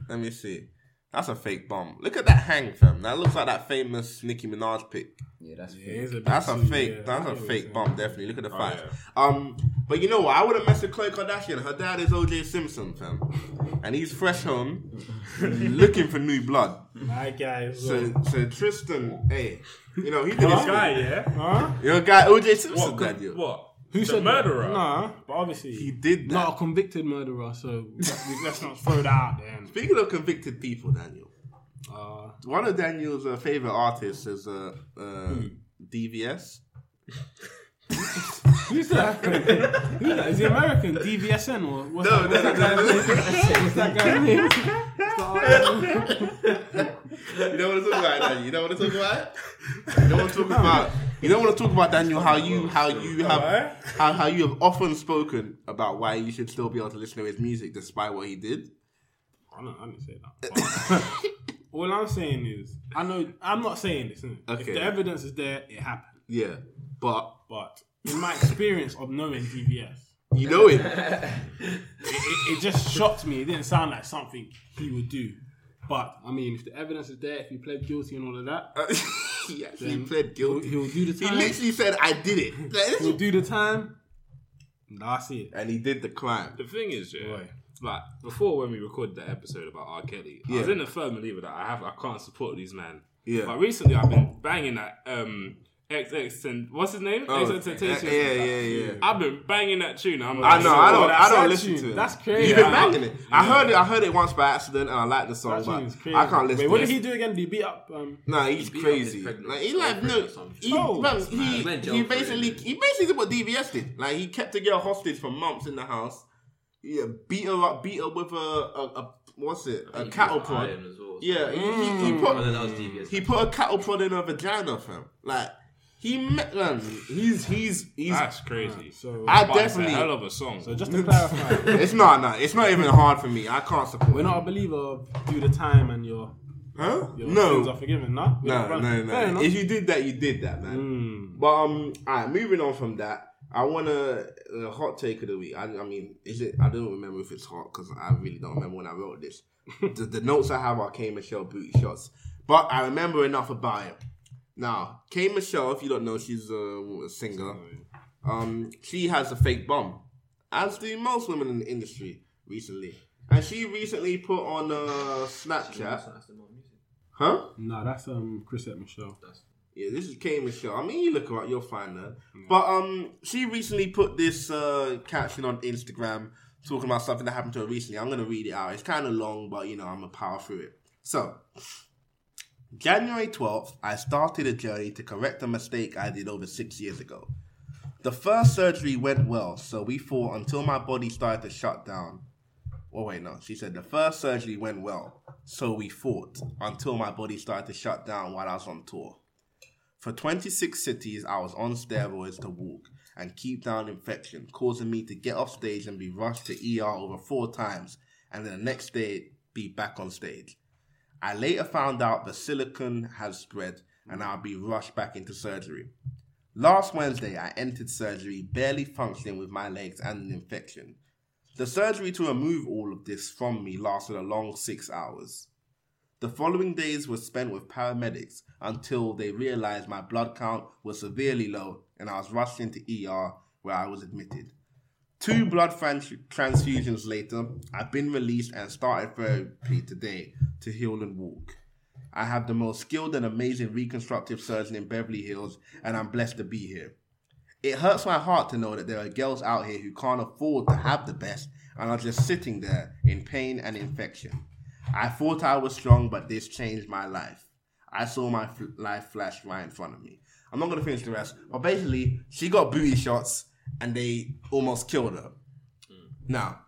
Let me see. That's a fake bomb. Look at that hang, fam. That looks like that famous Nicki Minaj pic. Yeah, that's Yeah, fake. a bit That's a fake. yeah, that's I a get what you're fake saying. bomb. Definitely. Look at the Oh, facts. yeah. Um, but you know what? I would have messed with Khloe Kardashian. Her dad is OJ Simpson, fam, and he's fresh home, looking for new blood. My guys. So, so Tristan, hey, you know he did This his guy, yeah. Huh? You're guy, OJ Simpson, What? dad, you. What? Who the said murderer? That? Nah, but obviously He did that. not a convicted murderer. So let's not throw that out there. Speaking of convicted people, Daniel, Uh, one of Daniel's uh, favorite artists is uh, uh, DVS. Who's that? Who's that? Is he American? DVSN or what's No, that, no, what's that guy's name? What's that guy's name? You don't want to talk about that. You don't want to talk about it. You don't want to talk about. You don't want to talk about Daniel how you how you have how, how you have often spoken about why you should still be able to listen to his music despite what he did. I don't, I didn't say that. All I'm saying is, I know I'm not saying this. innit? If Okay. the evidence is there, it happened. Yeah, but But in my experience of knowing DVS, you know it. it, it, it just shocked me. It didn't sound like something he would do. But I mean, if the evidence is there, if he pled guilty and all of that, he actually then pled he'll, guilty. he'll do the time. He time. literally said, "I did it," Like, this he'll is- do the time. And That's it. and he did the crime. The thing is, yeah, Boy. like before when we recorded that episode about R. Kelly, I was in a firm believer that I have I can't support these men. Yeah. But recently I've been banging that um XX and what's his name? Oh, XXXTentacion. yeah, yeah, yeah. I've been banging that tune. I'm I know. I don't. I don't listen tune, to it. that's crazy. You've been banging it. I heard it. I heard it once by accident, and I like the song, but tune is crazy. I can't listen. Wait, what to did he do again? Did he beat up? Um, Nah, he's beat up crazy. Like he like no, he, Oh, man, He he, went he jail for basically he basically did what DVS did. Like he kept the girl hostage for months in the house. Yeah, beat her up, beat her with a, a, a what's it, a He cattle put prod. iron as well. Yeah, he, he, he Oh, put no, that was DVS. he put a cattle prod in her vagina, fam. Like he met man. He's he's he's. That's crazy. so I But it's a definitely. hell of a song. so just to clarify, It's not. No, it's not even hard for me. I can't support. we're not a believer of do the time and your Huh? your No. sins are forgiven. No, We're No, not no. Fair no. enough. If you did that, you did that, man. Mm. But um, alright, moving on from that, I want to a hot take of the week. I, I mean, is it? I don't remember if it's hot because I really don't remember when I wrote this. the, the notes I have are K Michelle booty shots, but I remember enough about it. Now, K Michelle, if you don't know, she's a, a singer. Um, she has a fake bum, as do most women in the industry recently. And she recently put on uh, Snapchat, huh? Nah, that's um Chrisette Michelle. Yeah, this is K Michelle. I mean, you look alright, you'll find her. But um, she recently put this uh caption on Instagram talking about something that happened to her recently. I'm gonna read it out. It's kind of long, but you know, I'm gonna power through it. So, January 12th, I started a journey to correct a mistake I did over six years ago. The first surgery went well, so we fought until my body started to shut down. Oh wait, no. She said the first surgery went well, so we fought until my body started to shut down while I was on tour. For 26 cities, I was on steroids to walk and keep down infection, causing me to get off stage and be rushed to ER over four times, and then the next day be back on stage. I later found out the silicon has spread and I'll be rushed back into surgery. Last Wednesday, I entered surgery barely functioning with my legs and an infection. The surgery to remove all of this from me lasted a long six hours. The following days were spent with paramedics until they realized my blood count was severely low and I was rushed into ER where I was admitted. Two blood trans- transfusions later, I've been released and started therapy today to heal and walk. I have the most skilled and amazing reconstructive surgeon in Beverly Hills, and I'm blessed to be here. It hurts my heart to know that there are girls out here who can't afford to have the best and are just sitting there in pain and infection. I thought I was strong, but this changed my life. I saw my f- life flash right in front of me. I'm not going to finish the rest, but basically, she got booty shots and they almost killed her. Mm. Now,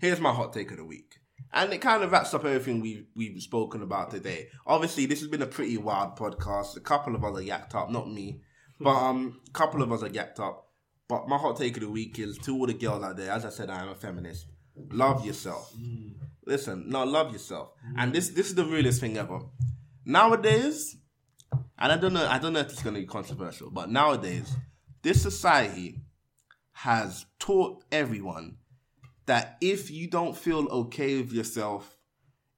here's my hot take of the week. And it kind of wraps up everything we've, we've spoken about today. Obviously, this has been a pretty wild podcast. A couple of us are yacked up, not me. But um, a couple of us are yacked up. But my hot take of the week is to all the girls out there, as I said, I am a feminist. Love yourself. Mm. Listen, no, love yourself. Mm. And this this is the realest thing ever. Nowadays, and I don't know, I don't know if it's gonna be controversial, but nowadays, this society has taught everyone that if you don't feel okay with yourself,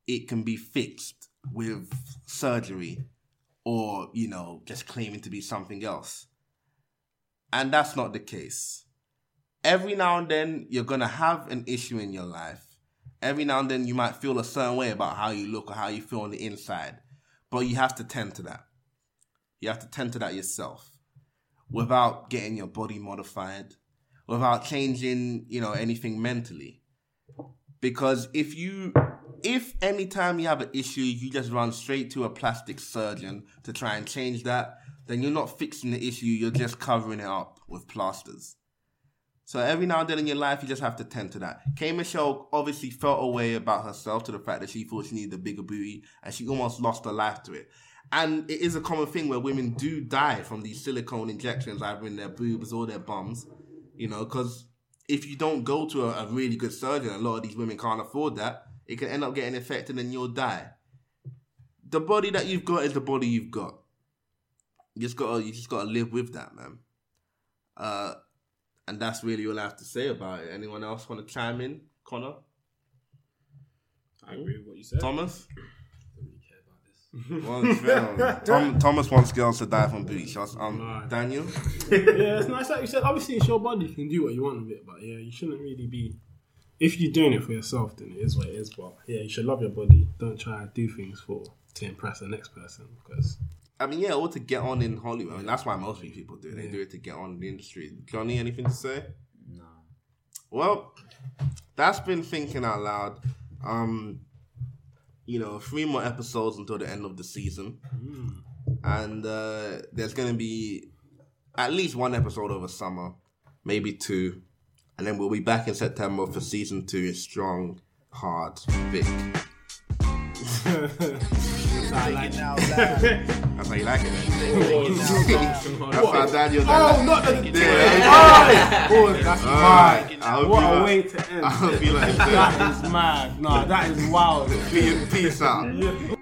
it can be fixed with surgery or, you know, just claiming to be something else. And that's not the case. Every now and then, you're going to have an issue in your life. Every now and then, you might feel a certain way about how you look or how you feel on the inside. But you have to tend to that. You have to tend to that yourself without getting your body modified, without changing, you know, anything mentally. Because if you, if anytime you have an issue, you just run straight to a plastic surgeon to try and change that, then you're not fixing the issue, you're just covering it up. with plasters. So every now and then in your life, you just have to tend to that. K Michelle obviously felt a way about herself to the fact that she thought she needed a bigger booty, and she almost lost her life to it. And it is a common thing where women do die from these silicone injections, either in their boobs or their bums. You know, because if you don't go to a, a really good surgeon, a lot of these women can't afford that. It can end up getting infected, and you'll die. The body that you've got is the body you've got. You just gotta, you just gotta live with that, man. Uh, and that's really all I have to say about it. Anyone else want to chime in? Connor? I agree with what you said. Thomas? Wants girls- Tom, Thomas wants girls to die from booty shots. Um, Daniel? yeah, it's nice like you said. Obviously, it's your body. You can do what you want with it, but yeah, you shouldn't really be. If you're doing it for yourself, then it is what it is. But yeah, you should love your body. Don't try to do things for to impress the next person because I mean, yeah, or to get on in Hollywood. I mean, that's why most people do it. They do it to get on in the industry. Johnny, anything to say? No. Well, that's been thinking out loud. Um, you know, three more episodes until the end of the season, and uh, there's gonna be at least one episode over summer, maybe two, and then we'll be back in September for season two. Strong, hard, big. Thinking out loud. That's how you like it. Man. Thinking out loud. That's how Daniel. oh, not the Yeah. oh, that's Alright, mad. What a uh, way to end. I hope you like that is mad. No, that is wild. Peace out.